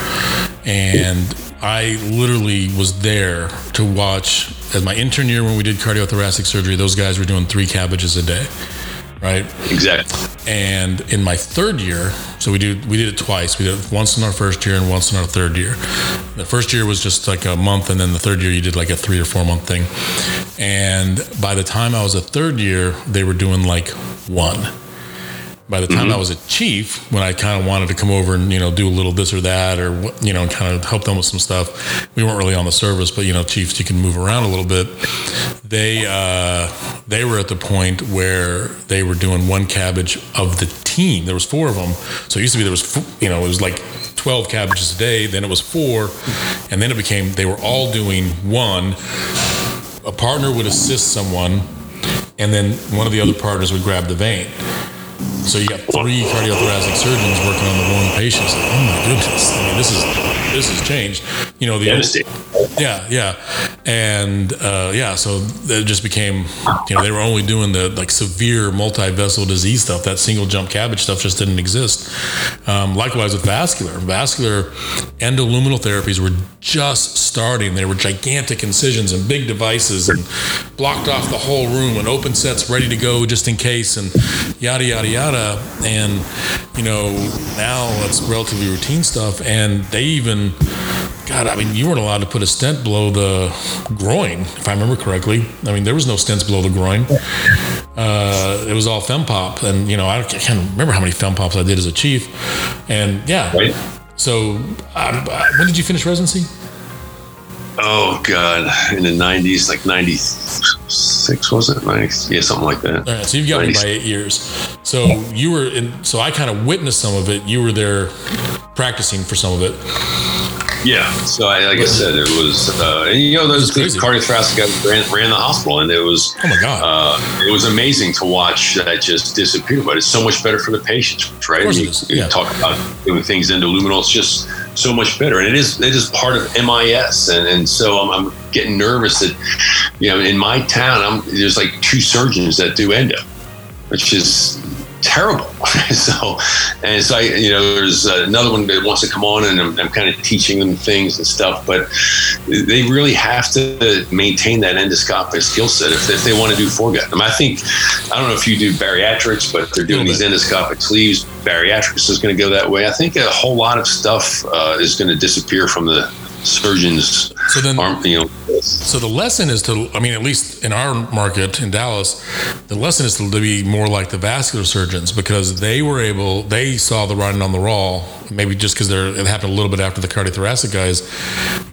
And I literally was there to watch, as my intern year when we did cardiothoracic surgery, those guys were doing three CABGs a day right? Exactly. And in my third year, so we did we did it twice. We did it once in our first year and once in our third year. The first year was just like a month, and then the third year you did like a three or four month thing. And by the time I was a third year, they were doing like one by the time mm-hmm. I was a chief, when I kind of wanted to come over and you know do a little this or that, or you know, kind of help them with some stuff, we weren't really on the service, but you know, chiefs you can move around a little bit. They uh, they were at the point where they were doing one CABG of the team. There was four of them, so it used to be there was you know it was like 12 CABGs a day. Then it was four, and then it became they were all doing one. A partner would assist someone, and then one of the other partners would grab the vein. So you got three cardiothoracic surgeons working on the one patient. Like, oh my goodness! I mean, this is this has changed. You know, the old, yeah, yeah, and uh, yeah. So it just became, you know, they were only doing the like severe multi-vessel disease stuff. That single jump CABG stuff just didn't exist. Um, likewise with vascular, vascular endoluminal therapies were just starting. There were gigantic incisions and big devices and blocked off the whole room and open sets ready to go just in case and yada yada yada. And you know now it's relatively routine stuff. And they even, God, I mean, you weren't allowed to put a stent below the groin, if I remember correctly. I mean, there was no stents below the groin. Uh, it was all fempop, and you know I can't remember how many fempops I did as a chief. And yeah. Right. So, um, when did you finish residency? Oh God, in the '90s, like '96 was it? 90, yeah, something like that. All right, so you've got 90s. me by eight years. So you were in. So I kind of witnessed some of it. You were there practicing for some of it. Yeah. So I, like I said, it was, uh, and, you know, those cardiothoracic guys ran, ran the hospital, and it was, oh my god, uh, it was amazing to watch that just disappear. But it's so much better for the patients, right? Of you, you yeah. talk about doing things endoluminal. It's just so much better, and it is it is part of MIS, and and so I'm, I'm getting nervous that, you know, in my town, I'm there's like two surgeons that do endo, which is terrible. so, and so I, you know, there's another one that wants to come on, and I'm, I'm, kind of teaching them things and stuff. But they really have to maintain that endoscopic skill set if, if they want to do foregut. I, mean, I think I don't know if you do bariatrics, but they're doing these endoscopic sleeves. Bariatrics is going to go that way. I think a whole lot of stuff uh, is going to disappear from the surgeons so then aren't you know so the lesson is to i mean at least in our market in dallas the lesson is to be more like the vascular surgeons because they were able they saw the writing on the wall maybe just because they're it happened a little bit after the cardiothoracic guys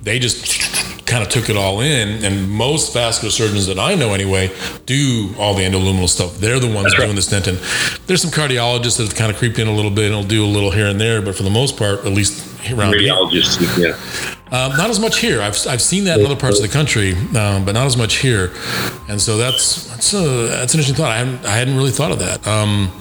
they just kind of took it all in. And most vascular surgeons that i know anyway do all the endoluminal stuff. They're the ones doing the stenting. There's some cardiologists that have kind of creeped in a little bit and will do a little here and there but for the most part at least around radiologists yeah um, not as much here. I've, I've seen that in other parts of the country, um, but not as much here. And so that's that's, a, that's an interesting thought. I hadn't, I hadn't really thought of that. Um,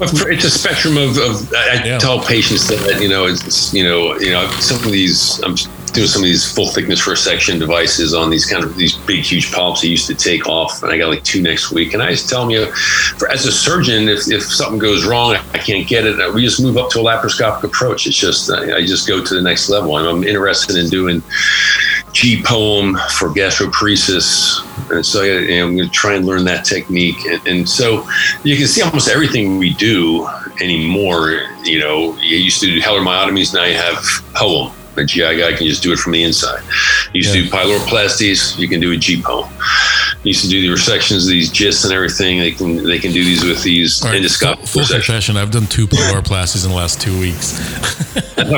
it's a spectrum of, of I yeah. tell patients that you know it's you know you know some of these I'm doing some of these full thickness resection devices on these kind of these big huge polyps I used to take off, and I got like two next week. And I just tell them, you know, for, as a surgeon, if, if something goes wrong, I can't get it. We just move up to a laparoscopic approach. It's just I, I just go to the next level. I'm, I'm interested in doing G-POEM for gastroparesis, and so you know, I'm going to try and learn that technique. And, and so you can see almost everything we do anymore. You know, you used to do Heller myotomies, now you have POEM a GI guy can just do it from the inside. You yeah. do pyloroplasties, you can do a a G-POEM. used to do the resections of these GISTs and everything. They can they can do these with these right, endoscopic. Full, full confession: I've done two plasties in the last two weeks. and,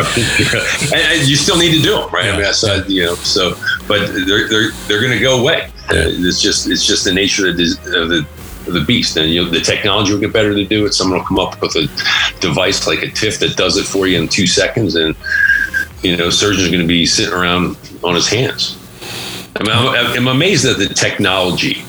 and, you still need to do them, right? Yeah. I mean, I yeah. you know. So, but they're they're they're going to go away. Uh, it's just it's just the nature of the, of the the beast. And you know, the technology will get better to do it. Someone will come up with a device like a TIF that does it for you in two seconds, and you know, surgeon's going to be sitting around on his hands. I mean, I'm, I'm amazed at the technology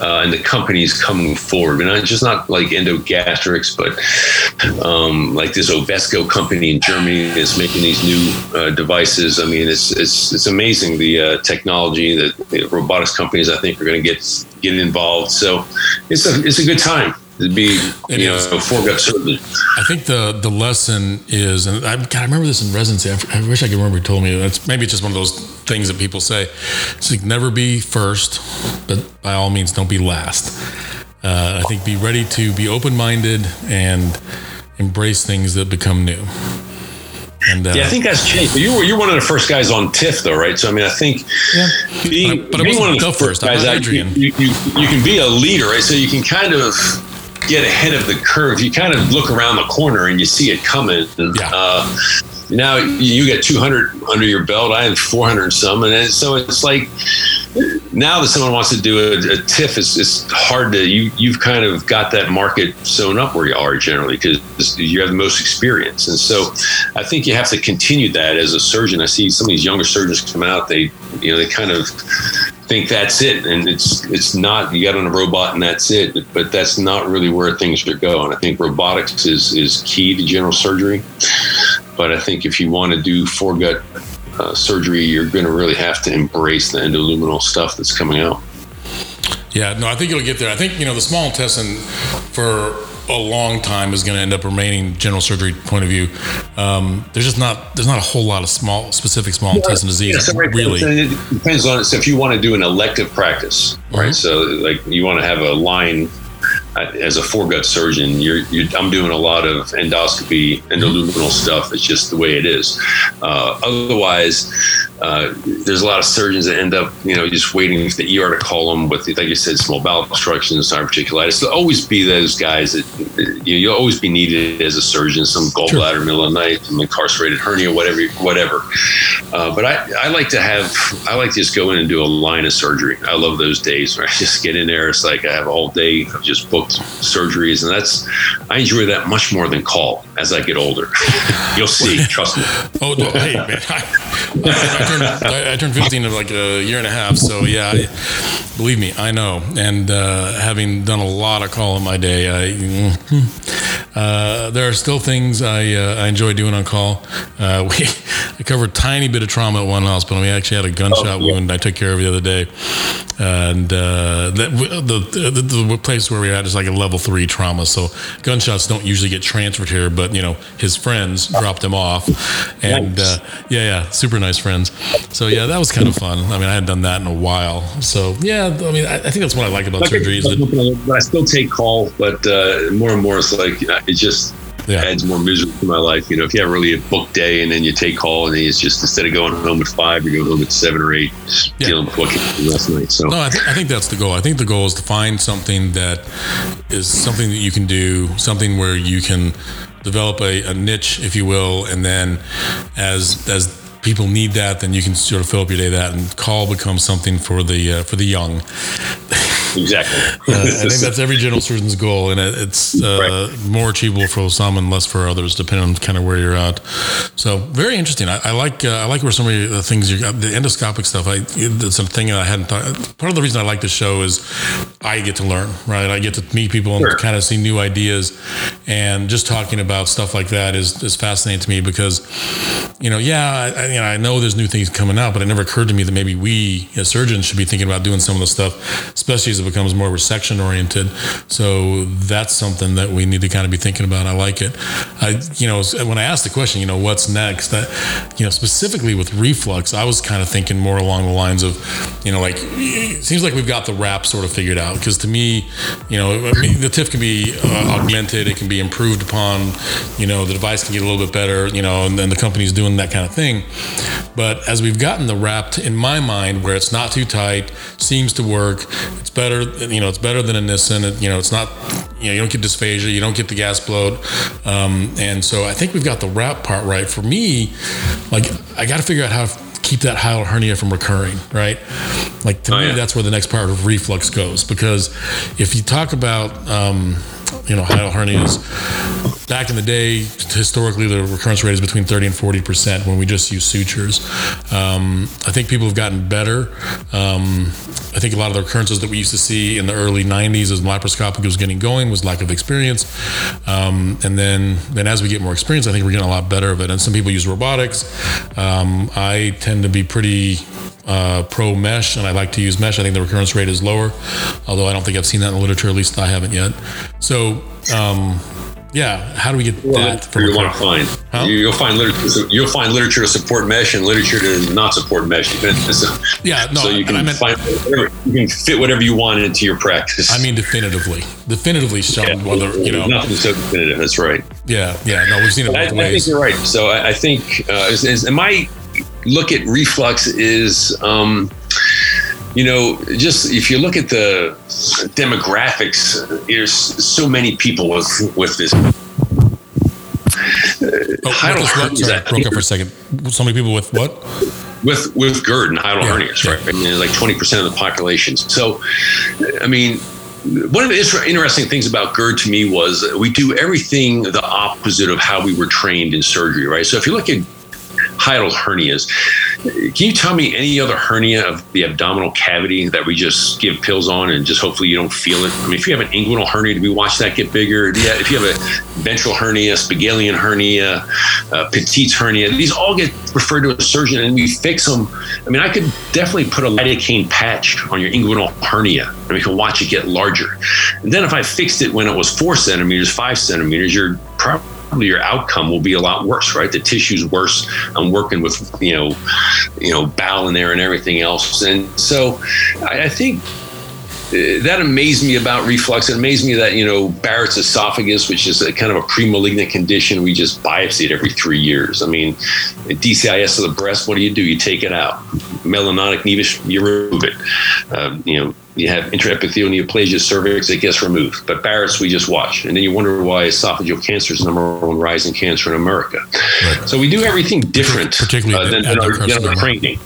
uh, and the companies coming forward. And just not like endogastrics, but um, like this Ovesco company in Germany is making these new uh, devices. I mean, it's it's it's amazing the uh, technology that the robotics companies I think are going to get get involved. So it's a it's a good time to be it you is. know. I think the the lesson is, and I, God, I remember this in residency. I, I wish I could remember. He told me that's maybe it's just one of those things that people say. It's like never be first, but by all means, don't be last. Uh, I think be ready to be open minded and embrace things that become new. And, uh, yeah, I think that's changed. You were you're one of the first guys on TIF though, right? So I mean, I think yeah, being, but, I, but being one of the first guys, Adrian. You, you, you can be a leader, right? So you can kind of get ahead of the curve. You kind of look around the corner and you see it coming. Yeah. Uh, now you get 200 under your belt. I have 400 some, and so it's like now that someone wants to do a, a TIF, it's, it's hard to you. You've kind of got that market sewn up where you are generally because you have the most experience, and so I think you have to continue that as a surgeon. I see some of these younger surgeons come out. They you know they kind of think that's it. And it's it's not you got on a robot and that's it. But that's not really where things are going. I think robotics is is key to general surgery. But i think if you want to do foregut uh, surgery you're going to really have to embrace the endoluminal stuff that's coming out. Yeah no i think you'll get there. I think you know the small intestine for a long time is going to end up remaining general surgery point of view. Um, there's just not there's not a whole lot of small specific small yeah, intestine disease yeah, so right, really. It depends on it. So if you want to do an elective practice, right? Mm-hmm. So like you want to have a line as a foregut surgeon, you're, you're, I'm doing a lot of endoscopy, and endoluminal stuff. It's just the way it is. Uh, otherwise, uh, there's a lot of surgeons that end up, you know, just waiting for the ER to call them with, like you said, small bowel obstructions, diverticulitis. There'll always be those guys that you know, you'll always be needed as a surgeon. Some gallbladder sure. middle of the night, some incarcerated hernia, whatever, whatever. Uh, but I, I like to have, I like to just go in and do a line of surgery. I love those days where I just get in there. It's like I have a whole day of just booked surgeries, and that's I enjoy that much more than call as I get older. You'll see, trust me. oh, no, hey man, I, I, I, turned, I, turned 15 in like a year and a half, so yeah, believe me, I know. And uh, having done a lot of call in my day, I uh, there are still things I uh, I enjoy doing on call. Uh, we I covered a tiny bit of trauma at one hospital. We actually had a gunshot oh, yeah. wound I took care of the other day, and uh, that the, the, the place where we had is like a level three trauma. So gunshots don't usually get transferred here, but you know his friends dropped him off, and uh, yeah, yeah, super nice friends. So yeah, that was kind of fun. I mean, I hadn't done that in a while. So yeah, I mean, I, I think that's what I like about surgery. Is that, I still take call, but uh, more and more it's like it just yeah. adds more misery to my life. You know, if you have really a book day and then you take call and it's just instead of going home at five, you go home at seven or eight, yeah. dealing with what last night. So no, I, th- I think that's the goal. I think the goal is to find something that is something that you can do, something where you can develop a, a niche, if you will, and then as as people need that, then you can sort of fill up your day that, and call becomes something for the uh, for the young. Exactly. uh, I think that's every general surgeon's goal, and it's uh, right. more achievable for some and less for others, depending on kind of where you're at. So very interesting. I, I like uh, I like where some of the things you got the endoscopic stuff. I it's a thing that I hadn't thought. Part of the reason I like this show is I get to learn. Right, I get to meet people and sure. kind of see new ideas, and just talking about stuff like that is is fascinating to me because you know, yeah, I, you know, I know there's new things coming out, but it never occurred to me that maybe we as surgeons should be thinking about doing some of the stuff, especially as becomes more resection oriented. So that's something that we need to kind of be thinking about. I like it. I, you know, when I asked the question, you know, what's next? That, you know, specifically with reflux, I was kind of thinking more along the lines of, you know, like it seems like we've got the wrap sort of figured out. Because to me, you know, the TIF can be uh, augmented, it can be improved upon. You know, the device can get a little bit better. You know, and then the company's doing that kind of thing. But as we've gotten the wrap, in my mind, where it's not too tight, seems to work. It's better, you know, it's better than a Nissen. It, you know, it's not, you know, you don't get dysphagia, you don't get the gas bloat, um, and so I think we've got the wrap part right. For me, like I got to figure out how to keep that hiatal hernia from recurring, right? Like to oh, me, yeah. that's where the next part of reflux goes because if you talk about um, you know, hiatal hernias. Back in the day, historically, the recurrence rate is between 30 and 40 percent when we just use sutures. Um, I think people have gotten better. Um, I think a lot of the recurrences that we used to see in the early 90s as laparoscopic was getting going was lack of experience. Um, and then, then as we get more experience, I think we're getting a lot better of it. And some people use robotics. Um, I tend to be pretty uh, pro mesh, and I like to use mesh. I think the recurrence rate is lower, although I don't think I've seen that in the literature. At least I haven't yet. So, um, yeah, how do we get well, that? From you want to find huh? you'll find literature. You'll find literature to support mesh and literature to not support mesh. So, yeah, no, so you can meant, find whatever, you can fit whatever you want into your practice. I mean, definitively, definitively shown yeah, whether you know nothing so definitive. That's right. Yeah, yeah. No, we've seen it both I, ways. I think you're right. So I, I think uh, is, is, am I look at reflux is, um, you know, just if you look at the demographics, there's so many people with with this. Uh, oh, what? Sorry, broke up for a second. So many people with what? With with GERD and hiatal yeah, hernias, yeah. right? I mean, like twenty percent of the population. So, I mean, one of the interesting things about GERD to me was we do everything the opposite of how we were trained in surgery, right? So if you look at hiatal hernias. Can you tell me any other hernia of the abdominal cavity that we just give pills on and just hopefully you don't feel it? I mean, if you have an inguinal hernia, do we watch that get bigger? If you have a ventral hernia, Spigelian hernia, uh, Petit's hernia, these all get referred to a surgeon and we fix them. I mean, I could definitely put a lidocaine patch on your inguinal hernia and we can watch it get larger. And then if I fixed it when it was four centimeters, five centimeters, you're probably your outcome will be a lot worse, right? The tissue's worse. I'm working with, you know, you know, bowel in there and everything else. And so I, I think uh, that amazed me about reflux. It amazed me that, you know, Barrett's esophagus, which is a kind of a pre-malignant condition, we just biopsy it every three years. I mean, DCIS of the breast, what do you do? You take it out. Melanotic nevus, you remove it. Um, you know, you have intraepithelial neoplasia cervix, it gets removed. But Barrett's, we just watch. And then you wonder why esophageal cancer is the number one rising cancer in America. Right. So we do everything different Particularly uh, than, than, our, than our training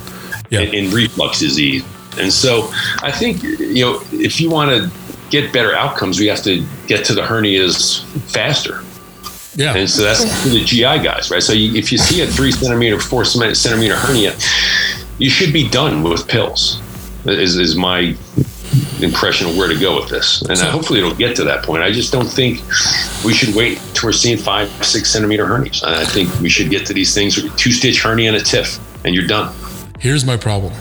yeah. in, in reflux disease. And so I think, you know, if you want to get better outcomes, we have to get to the hernias faster. Yeah. And so that's for the GI guys, right? So you, if you see a three centimeter, four centimeter hernia, you should be done with pills, is, is my impression of where to go with this. And so, hopefully it'll get to that point. I just don't think we should wait till we're seeing five, six centimeter hernias. I think we should get to these things with two stitch hernia and a TIF, and you're done. Here's my problem.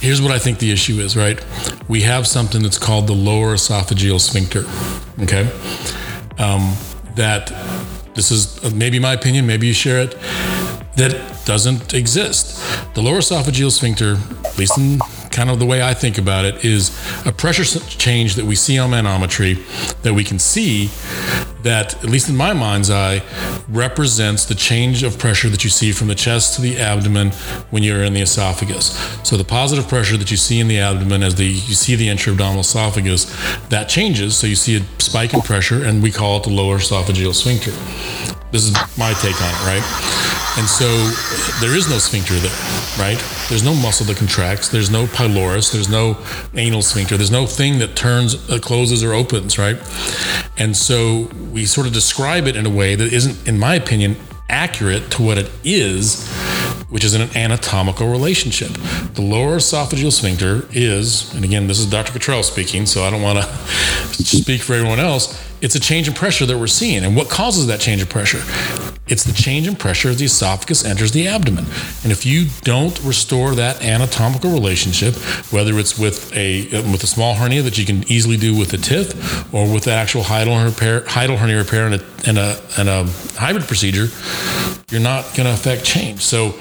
Here's what I think the issue is, right? We have something that's called the lower esophageal sphincter. Okay. Um, that this is maybe my opinion, maybe you share it, that doesn't exist. The lower esophageal sphincter, at least in kind of the way I think about it is a pressure change that we see on manometry that we can see that, at least in my mind's eye, represents the change of pressure that you see from the chest to the abdomen when you're in the esophagus. So the positive pressure that you see in the abdomen as the you see the intra-abdominal esophagus, that changes. So you see a spike in pressure, and we call it the lower esophageal sphincter. This is my take on it, right? And so there is no sphincter there, right? There's no muscle that contracts. There's no pylorus. There's no anal sphincter. There's no thing that turns, uh, closes, or opens, right? And so we sort of describe it in a way that isn't, in my opinion, accurate to what it is, which is an anatomical relationship. The lower esophageal sphincter is, and again, this is Dr. Cottrell speaking, so I don't want to speak for everyone else. It's a change in pressure that we're seeing. And what causes that change of pressure? it's the change in pressure as the esophagus enters the abdomen. And if you don't restore that anatomical relationship, whether it's with a with a small hernia that you can easily do with a TIF or with the actual hiatal repair, hiatal hernia repair and a, and a, and a hybrid procedure, you're not going to affect change. So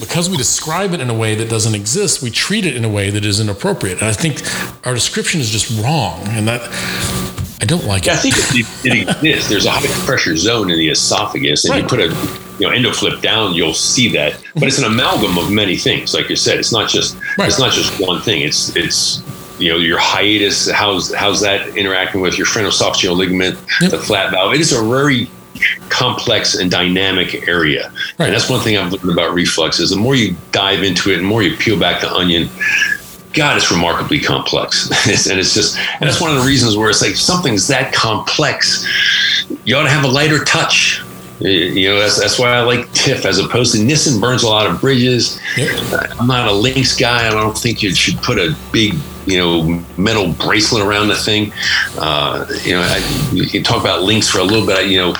because we describe it in a way that doesn't exist, we treat it in a way that is inappropriate. And I think our description is just wrong. And that I don't like yeah, it. I think it, it exists. There's a high pressure zone in the esophagus, and right. you put a you know EndoFlip down, you'll see that. But it's an amalgam of many things. Like you said, it's not just right. it's not just one thing. It's it's you know your hiatus. How's how's that interacting with your phrenoesophageal ligament, yep. the flap valve? It is a very complex and dynamic area. Right. And that's one thing I've learned about reflux is the more you dive into it, and more you peel back the onion, God, it's remarkably complex. and it's just, and that's one of the reasons where it's like something's that complex, you ought to have a lighter touch. You know, that's, that's why I like TIF as opposed to Nissen burns a lot of bridges. Yep. I'm not a LINX guy. I don't think you should put a big, you know, metal bracelet around the thing. Uh, you know, I, you can talk about LINX for a little bit. You know,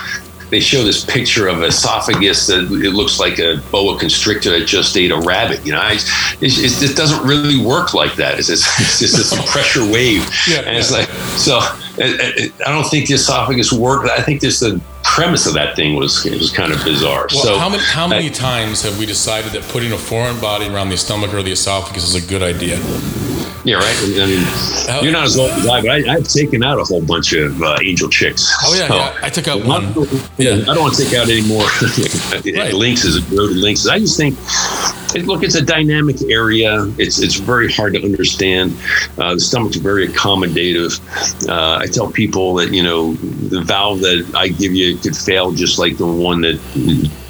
they show this picture of esophagus that it looks like a boa constrictor that just ate a rabbit. You know, it's, it's, it doesn't really work like that. It's, it's, it's just this pressure wave, yeah, and it's like so. Uh, uh, I don't think the esophagus worked. I think just the premise of that thing was was kind of bizarre. Well, so how many how many I, times have we decided that putting a foreign body around the stomach or the esophagus is a good idea? Yeah, right. I mean, oh. you're not as old as I, but I, have taken out a whole bunch of uh, Angelchiks. Oh yeah, so, yeah, I took out one. yeah, I don't want to take out any more right. LINX as a road LINX. I just think, look, it's a dynamic area. It's it's very hard to understand. Uh, the stomach's very accommodative. Uh, I tell people that you know the valve that I give you could fail just like the one that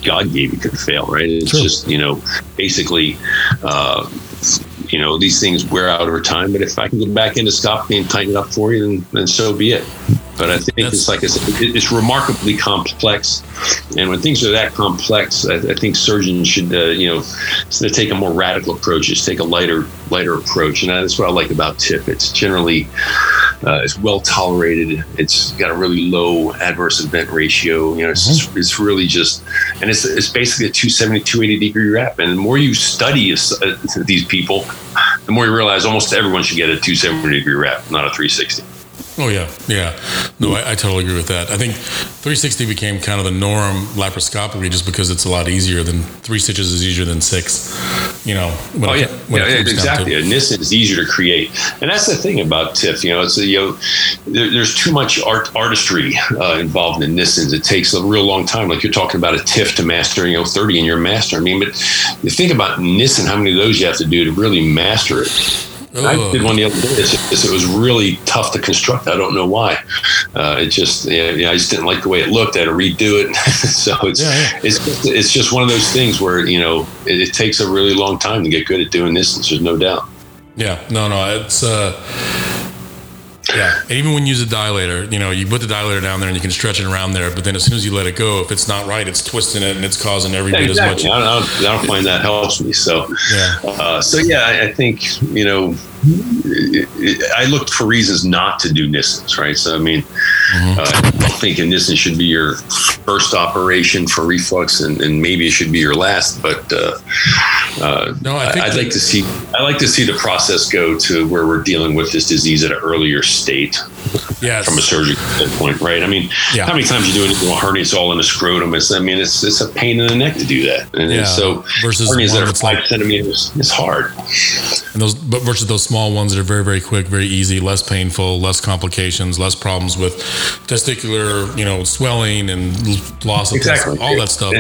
God gave you could fail. Right? It's just you know basically. You know, these things wear out over time. But if I can get back into endoscopy and tighten it up for you, then, then so be it. But I think That's, it's like I said, it's remarkably complex. And when things are that complex, I, I think surgeons should, uh, you know, instead of take a more radical approach, just take a lighter, lighter approach. And that's what I like about TIF. It's generally uh, it's well tolerated. It's got a really low adverse event ratio. You know, it's, mm-hmm. it's really just, and it's, it's basically a 270, 280 degree wrap. And the more you study uh, these people, the more you realize almost everyone should get a 270 degree wrap, not a 360. Oh yeah, yeah. No, I, I, totally agree with that. I think 360 became kind of the norm laparoscopically just because it's a lot easier than three stitches is easier than six. You know. oh yeah, yeah, exactly. To- and this is easier to create, and that's the thing about TIF. You know, it's a, you know, there, there's too much art artistry uh, involved in Nissens. It takes a real long time. Like you're talking about a TIF to master, you know, 30 in your master. I mean, but you think about Nissen, how many of those you have to do to really master it. I did one the other day. It was really tough to construct. I don't know why. Uh, it just, yeah, I just didn't like the way it looked. I had to redo it. so it's, yeah, yeah. it's, just, it's just one of those things where you know it, it, takes a really long time to get good at doing this. There's no doubt. Yeah, no, no, it's. Uh, yeah, and even when you use a dilator, you know, you put the dilator down there and you can stretch it around there, but then as soon as you let it go, if it's not right, it's twisting it and it's causing every yeah, bit exactly. as much. I don't, I don't, find that helps me. So, yeah. Uh, so yeah, I, I think you know I looked for reasons not to do Nissens, right? So, I mean, mm-hmm. uh, I think a Nissen should be your first operation for reflux, and, and maybe it should be your last. But uh, uh, no, I would like to see I like to see the process go to where we're dealing with this disease at an earlier state. Yes. from a surgical standpoint, right? I mean, yeah. how many times you do it? Well, hernia's all in the scrotum. It's, I mean, it's it's a pain in the neck to do that, and, yeah. so versus hernias that are five like, centimeters, it's hard. And those, but versus those small ones that are very very quick, very easy, less painful, less complications, less problems with testicular, you know, swelling and loss of exactly. all that stuff.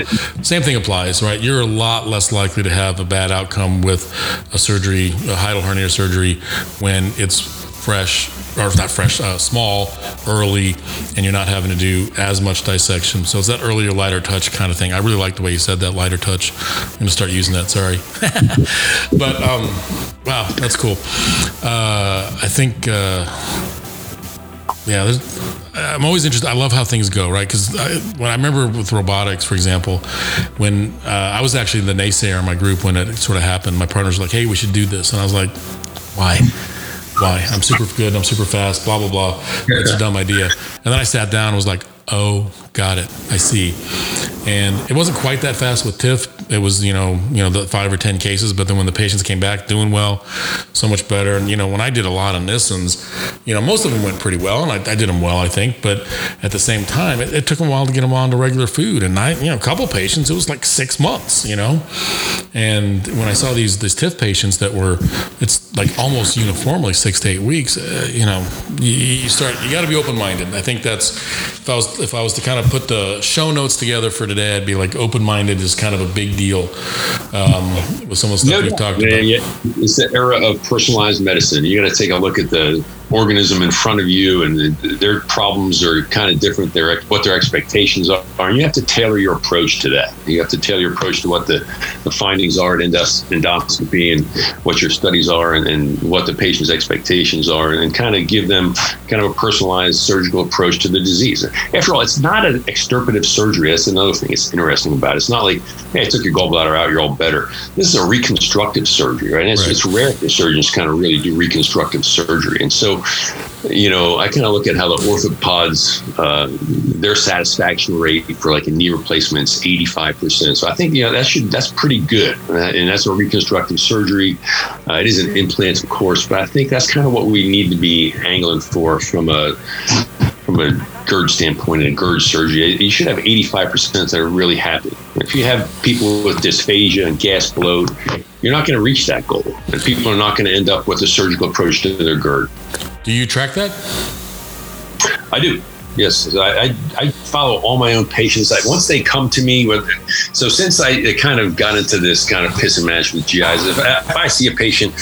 Same thing applies, right? You're a lot less likely to have a bad outcome with a surgery, a hiatal hernia surgery, when it's fresh or not fresh, uh, small, early, and you're not having to do as much dissection. So it's that earlier, lighter touch kind of thing. I really like the way you said that lighter touch. I'm going to start using that. Sorry, but um, wow, that's cool. Uh, I think. Uh, yeah, I'm always interested. I love how things go, right? Because when I remember with robotics, for example, when uh, I was actually the naysayer in my group when it sort of happened, my partners was like, "Hey, we should do this," and I was like, "Why?" Why I'm super good, I'm super fast, blah blah blah. It's a dumb idea. And then I sat down and was like, Oh, got it. I see. And it wasn't quite that fast with TIF. It was, you know, you know, the five or ten cases. But then when the patients came back doing well, so much better. And you know, when I did a lot of Nissens, you know, most of them went pretty well, and I, I did them well, I think. But at the same time, it, it, took a while to get them on to regular food. And I, you know, a couple patients, it was like six months, you know. And when I saw these these TIF patients that were, it's like almost uniformly six to eight weeks. Uh, you know, you, you start, you got to be open minded. I think that's if I was if I was to kind of put the show notes together for today, I'd be like open minded is kind of a big deal um, with some of the stuff no, we've talked yeah, about. Yeah. It's the era of personalized medicine. You got to take a look at the organism in front of you, and their problems are kind of different. Their what their expectations are, and you have to tailor your approach to that. You have to tailor your approach to what the, the findings are at endoscopy and what your studies are, and, and what the patient's expectations are, and kind of give them kind of a personalized surgical approach to the disease. After all, it's not an extirpative surgery. That's another thing that's interesting about it. It's not like, hey, I took your gallbladder out, you're all better. This is a reconstructive surgery, right? It's, right. it's rare for surgeons kind of really do reconstructive surgery, and so you know, I kind of look at how the orthopods, uh, their satisfaction rate for like a knee replacement is 85%. So I think, you know, that should, that's pretty good. Uh, and that's a reconstructive surgery. Uh, it is an implant, of course, but I think that's kind of what we need to be angling for from a, from a GERD standpoint and a GERD surgery. You should have 85% that are really happy. If you have people with dysphagia and gas bloat, you're not going to reach that goal. And people are not going to end up with a surgical approach to their GERD. Do you track that? I do. Yes, I, I, I, follow all my own patients. I, once they come to me with, so since I kind of got into this kind of piss and match with GIs, if I, if I see a patient,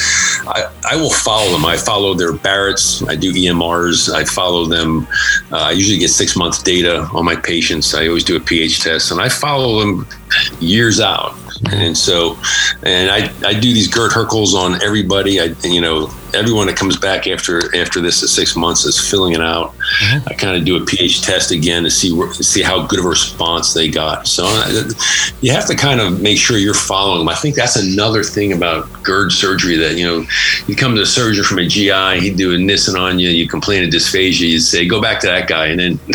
I, I will follow them. I follow their Barrett's. I do EMRs. I follow them. Uh, I usually get six months data on my patients. I always do a pH test, and I follow them years out. And so, and I, I do these GERD HRQLs on everybody. I, you know, everyone that comes back after after this at six months is filling it out. Mm-hmm. I kind of do a pH test again to see to see how good of a response they got. So uh, you have to kind of make sure you're following them. I think that's another thing about GERD surgery that you know you come to a surgeon from a GI, he'd do a Nissen on you, you complain of dysphagia, you say go back to that guy, and then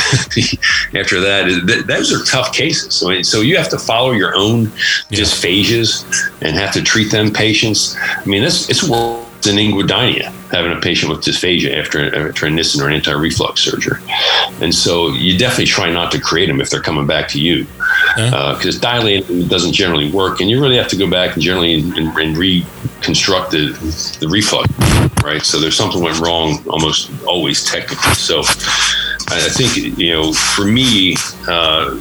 after that, those are tough cases. So so you have to follow your own yeah. dysphagias and have to treat them patients. I mean, it's it's work in inguinalgia, having a patient with dysphagia after, after a Nissen or an anti-reflux surgery. And so you definitely try not to create them if they're coming back to you. Because uh, dilating doesn't generally work, and you really have to go back and generally and, and reconstruct the, the reflux, right? So there's something went wrong almost always technically. So I think you know, for me, uh,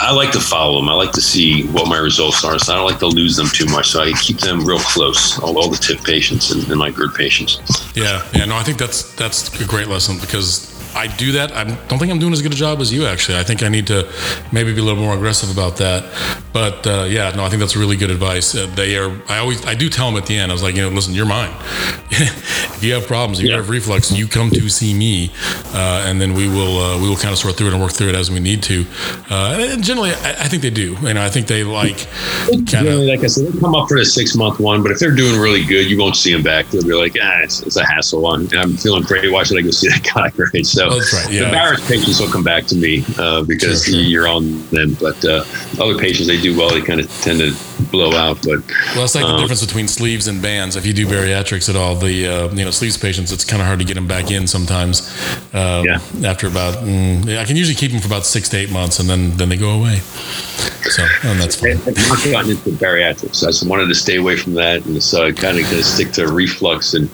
I like to follow them. I like to see what my results are. So I don't like to lose them too much. So I keep them real close. All, all the TIF patients and, and my GERD patients. Yeah, yeah. No, I think that's that's a great lesson because I do that. I don't think I'm doing as good a job as you actually. I think I need to maybe be a little more aggressive about that. But uh, yeah, no, I think that's really good advice. Uh, they are. I always I do tell them at the end. I was like, you know, listen, you're mine. if you have problems, if you have reflux, you come to see me, uh, and then we will uh, we will kind of sort through it and work through it as we need to. Uh, and generally, I, I, think they do. You know, I think they like kind of like I said, they come up for the six month one. But if they're doing really good, you won't see them back. They'll be like, ah, it's, it's a hassle. I'm, I'm feeling great. Why should I go see that guy? Right. So that's right. Yeah. The Barrett's patients will come back to me uh, because sure, sure. you're on them. But uh, other patients, they do well. They kind of tend to blow out. But well, it's like um, the difference between sleeves and bands. If you do bariatrics at all, the uh, you know sleeves patients, it's kind of hard to get them back in sometimes. Um, yeah. After about, mm, I can usually keep them for about six to eight months, and then then they go away. So and that's fine. I've not gotten into bariatrics. I just wanted to stay away from that, and so I kind of stick to reflux and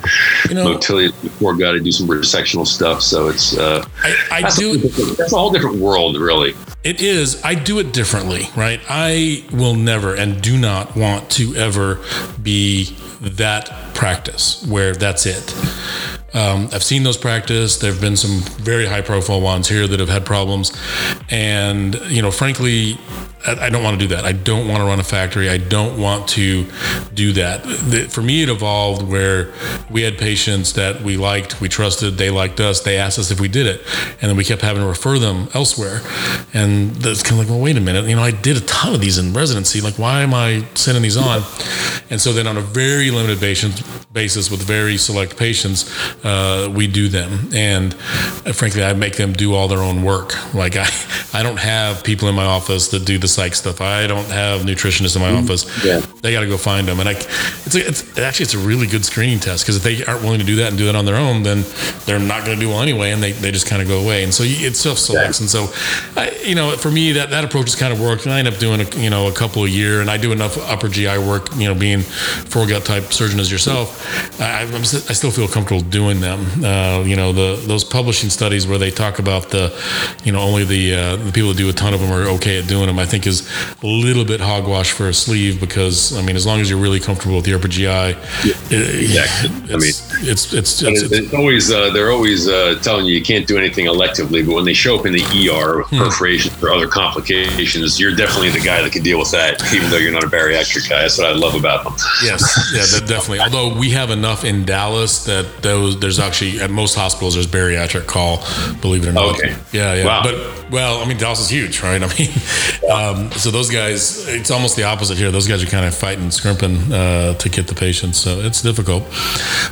you know, motility before got to do some resectional stuff. So it's uh, I, I do. A, that's a whole different world, really. It is. I do it differently, right? I will never and do not want to ever be that practice where that's it. Um, I've seen those practice. There have been some very high profile ones here that have had problems. And, you know, frankly, I don't want to do that. I don't want to run a factory. I don't want to do that. For me, it evolved where we had patients that we liked, we trusted, they liked us, they asked us if we did it, and then we kept having to refer them elsewhere. And it's kind of like, well, wait a minute. You know, I did a ton of these in residency. Like, why am I sending these on? And so then on a very limited basis with very select patients, uh, we do them. And uh, frankly, I make them do all their own work. Like I, I don't have people in my office that do the psych stuff. I don't have nutritionists in my mm-hmm. office. Yeah. They got to go find them. And I, it's, a, it's actually, it's a really good screening test because if they aren't willing to do that and do that on their own, then they're not going to do well anyway. And they, they just kind of go away. And so it self selects. Yeah. And so, I, you know, for me, that, that approach has kind of worked. And I end up doing, a, you know, a couple a year and I do enough upper GI work, you know, being foregut type surgeon as yourself. I, I still feel comfortable doing them. Uh, you know, the those publishing studies where they talk about the, you know, only the uh, the people that do a ton of them are okay at doing them. I think is a little bit hogwash for a sleeve because I mean, as long as you're really comfortable with the upper GI, yeah, it, exactly. I mean, it's it's, it's, it's, it's always uh, they're always uh, telling you you can't do anything electively, but when they show up in the ER, hmm. perforations or other complications, you're definitely the guy that can deal with that, even though you're not a bariatric guy. That's what I love about them. Yes, yeah, definitely. Although we have enough in Dallas that those there's actually at most hospitals there's bariatric call, believe it or not. Okay. Yeah, yeah. Wow. But well, I mean Dallas is huge, right? I mean, um, so those guys, it's almost the opposite here. Those guys are kind of fighting, scrimping uh, to get the patients, so it's difficult.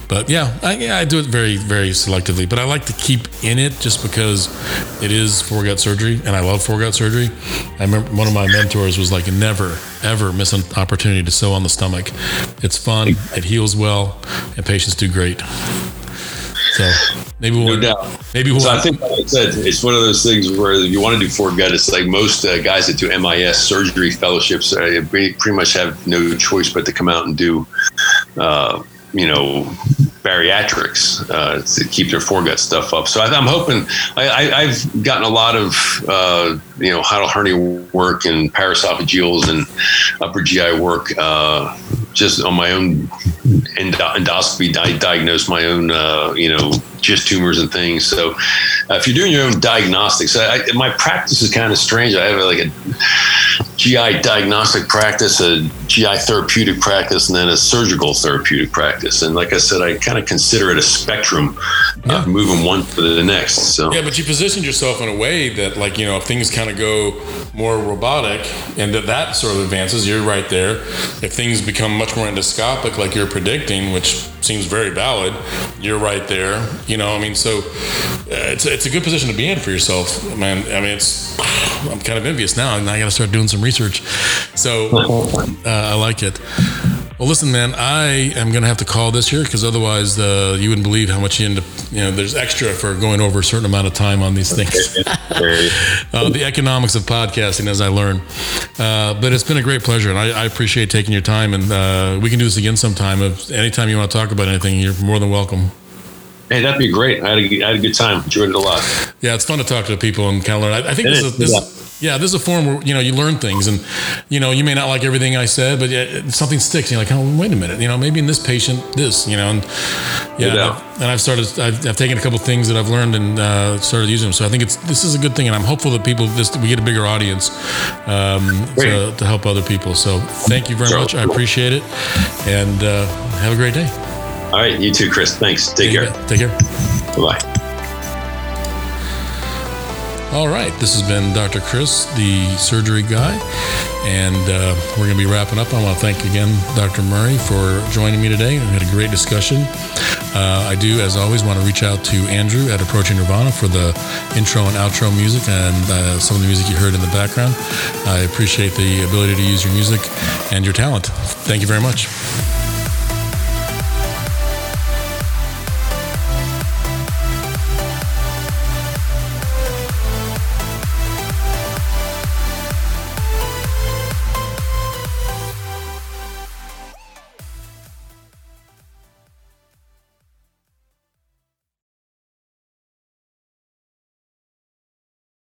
But yeah, I, yeah, I do it very, very selectively. But I like to keep in it just because it is foregut surgery, and I love foregut surgery. I remember one of my mentors was like, never, ever miss an opportunity to sew on the stomach. It's fun, it heals well, and patients do great. So maybe we'll. No doubt. Maybe we'll. So I think, like I said, it's one of those things where you want to do foregut. It's like most uh, guys that do MIS surgery fellowships uh, pretty much have no choice but to come out and do, uh, you know, bariatrics uh, to keep their foregut stuff up. So I, am hoping I, have gotten a lot of uh, you know hiatal hernia work and paraesophageals and upper GI work uh, just on my own endoscopy. I diagnosed my own uh, you know just tumors and things. So uh, if you're doing your own diagnostics, I, my practice is kind of strange. I have like a GI diagnostic practice, a GI therapeutic practice, and then a surgical therapeutic practice. And like I said, I kind of consider it a spectrum yeah. of moving one to the next. So yeah, but you positioned yourself in a way that, like you know, if things kind of go more robotic and that that sort of advances, you're right there. If things become much more endoscopic, like you're predicting, which seems very valid, you're right there. You know, I mean, so uh, it's it's a good position to be in for yourself, man. I mean, it's I'm kind of envious now, and I got to start doing some research. So uh, I like it. Well, listen, man, I am going to have to call this here because otherwise uh, you wouldn't believe how much you end up, you know, there's extra for going over a certain amount of time on these things. uh, the economics of podcasting as I learn. Uh, but it's been a great pleasure, and I, I appreciate taking your time. And uh, we can do this again sometime. If anytime you want to talk about anything, you're more than welcome. Hey, that'd be great. I had, a, I had a good time. Enjoyed it a lot. Yeah, it's fun to talk to people and kind of learn. I, I think this is, this, yeah. Yeah, this is a forum where you know you learn things, and you know you may not like everything I said, but it, something sticks. And you're like, oh, wait a minute, you know, maybe in this patient, this, you know, and yeah, no and I've started, I've, I've, taken a couple things that I've learned and uh, started using them. So I think it's this is a good thing, and I'm hopeful that people this we get a bigger audience um, to, to, help other people. So thank you very much. I appreciate it, and uh, have a great day. All right, you too, Chris. Thanks. Take care. Take care. Bye bye. All right, this has been Dr. Chris, the surgery guy, and uh, we're going to be wrapping up. I want to thank again Dr. Murray for joining me today. We had a great discussion. Uh, I do, as always, want to reach out to Andrew at Approaching Nirvana for the intro and outro music and uh, some of the music you heard in the background. I appreciate the ability to use your music and your talent. Thank you very much.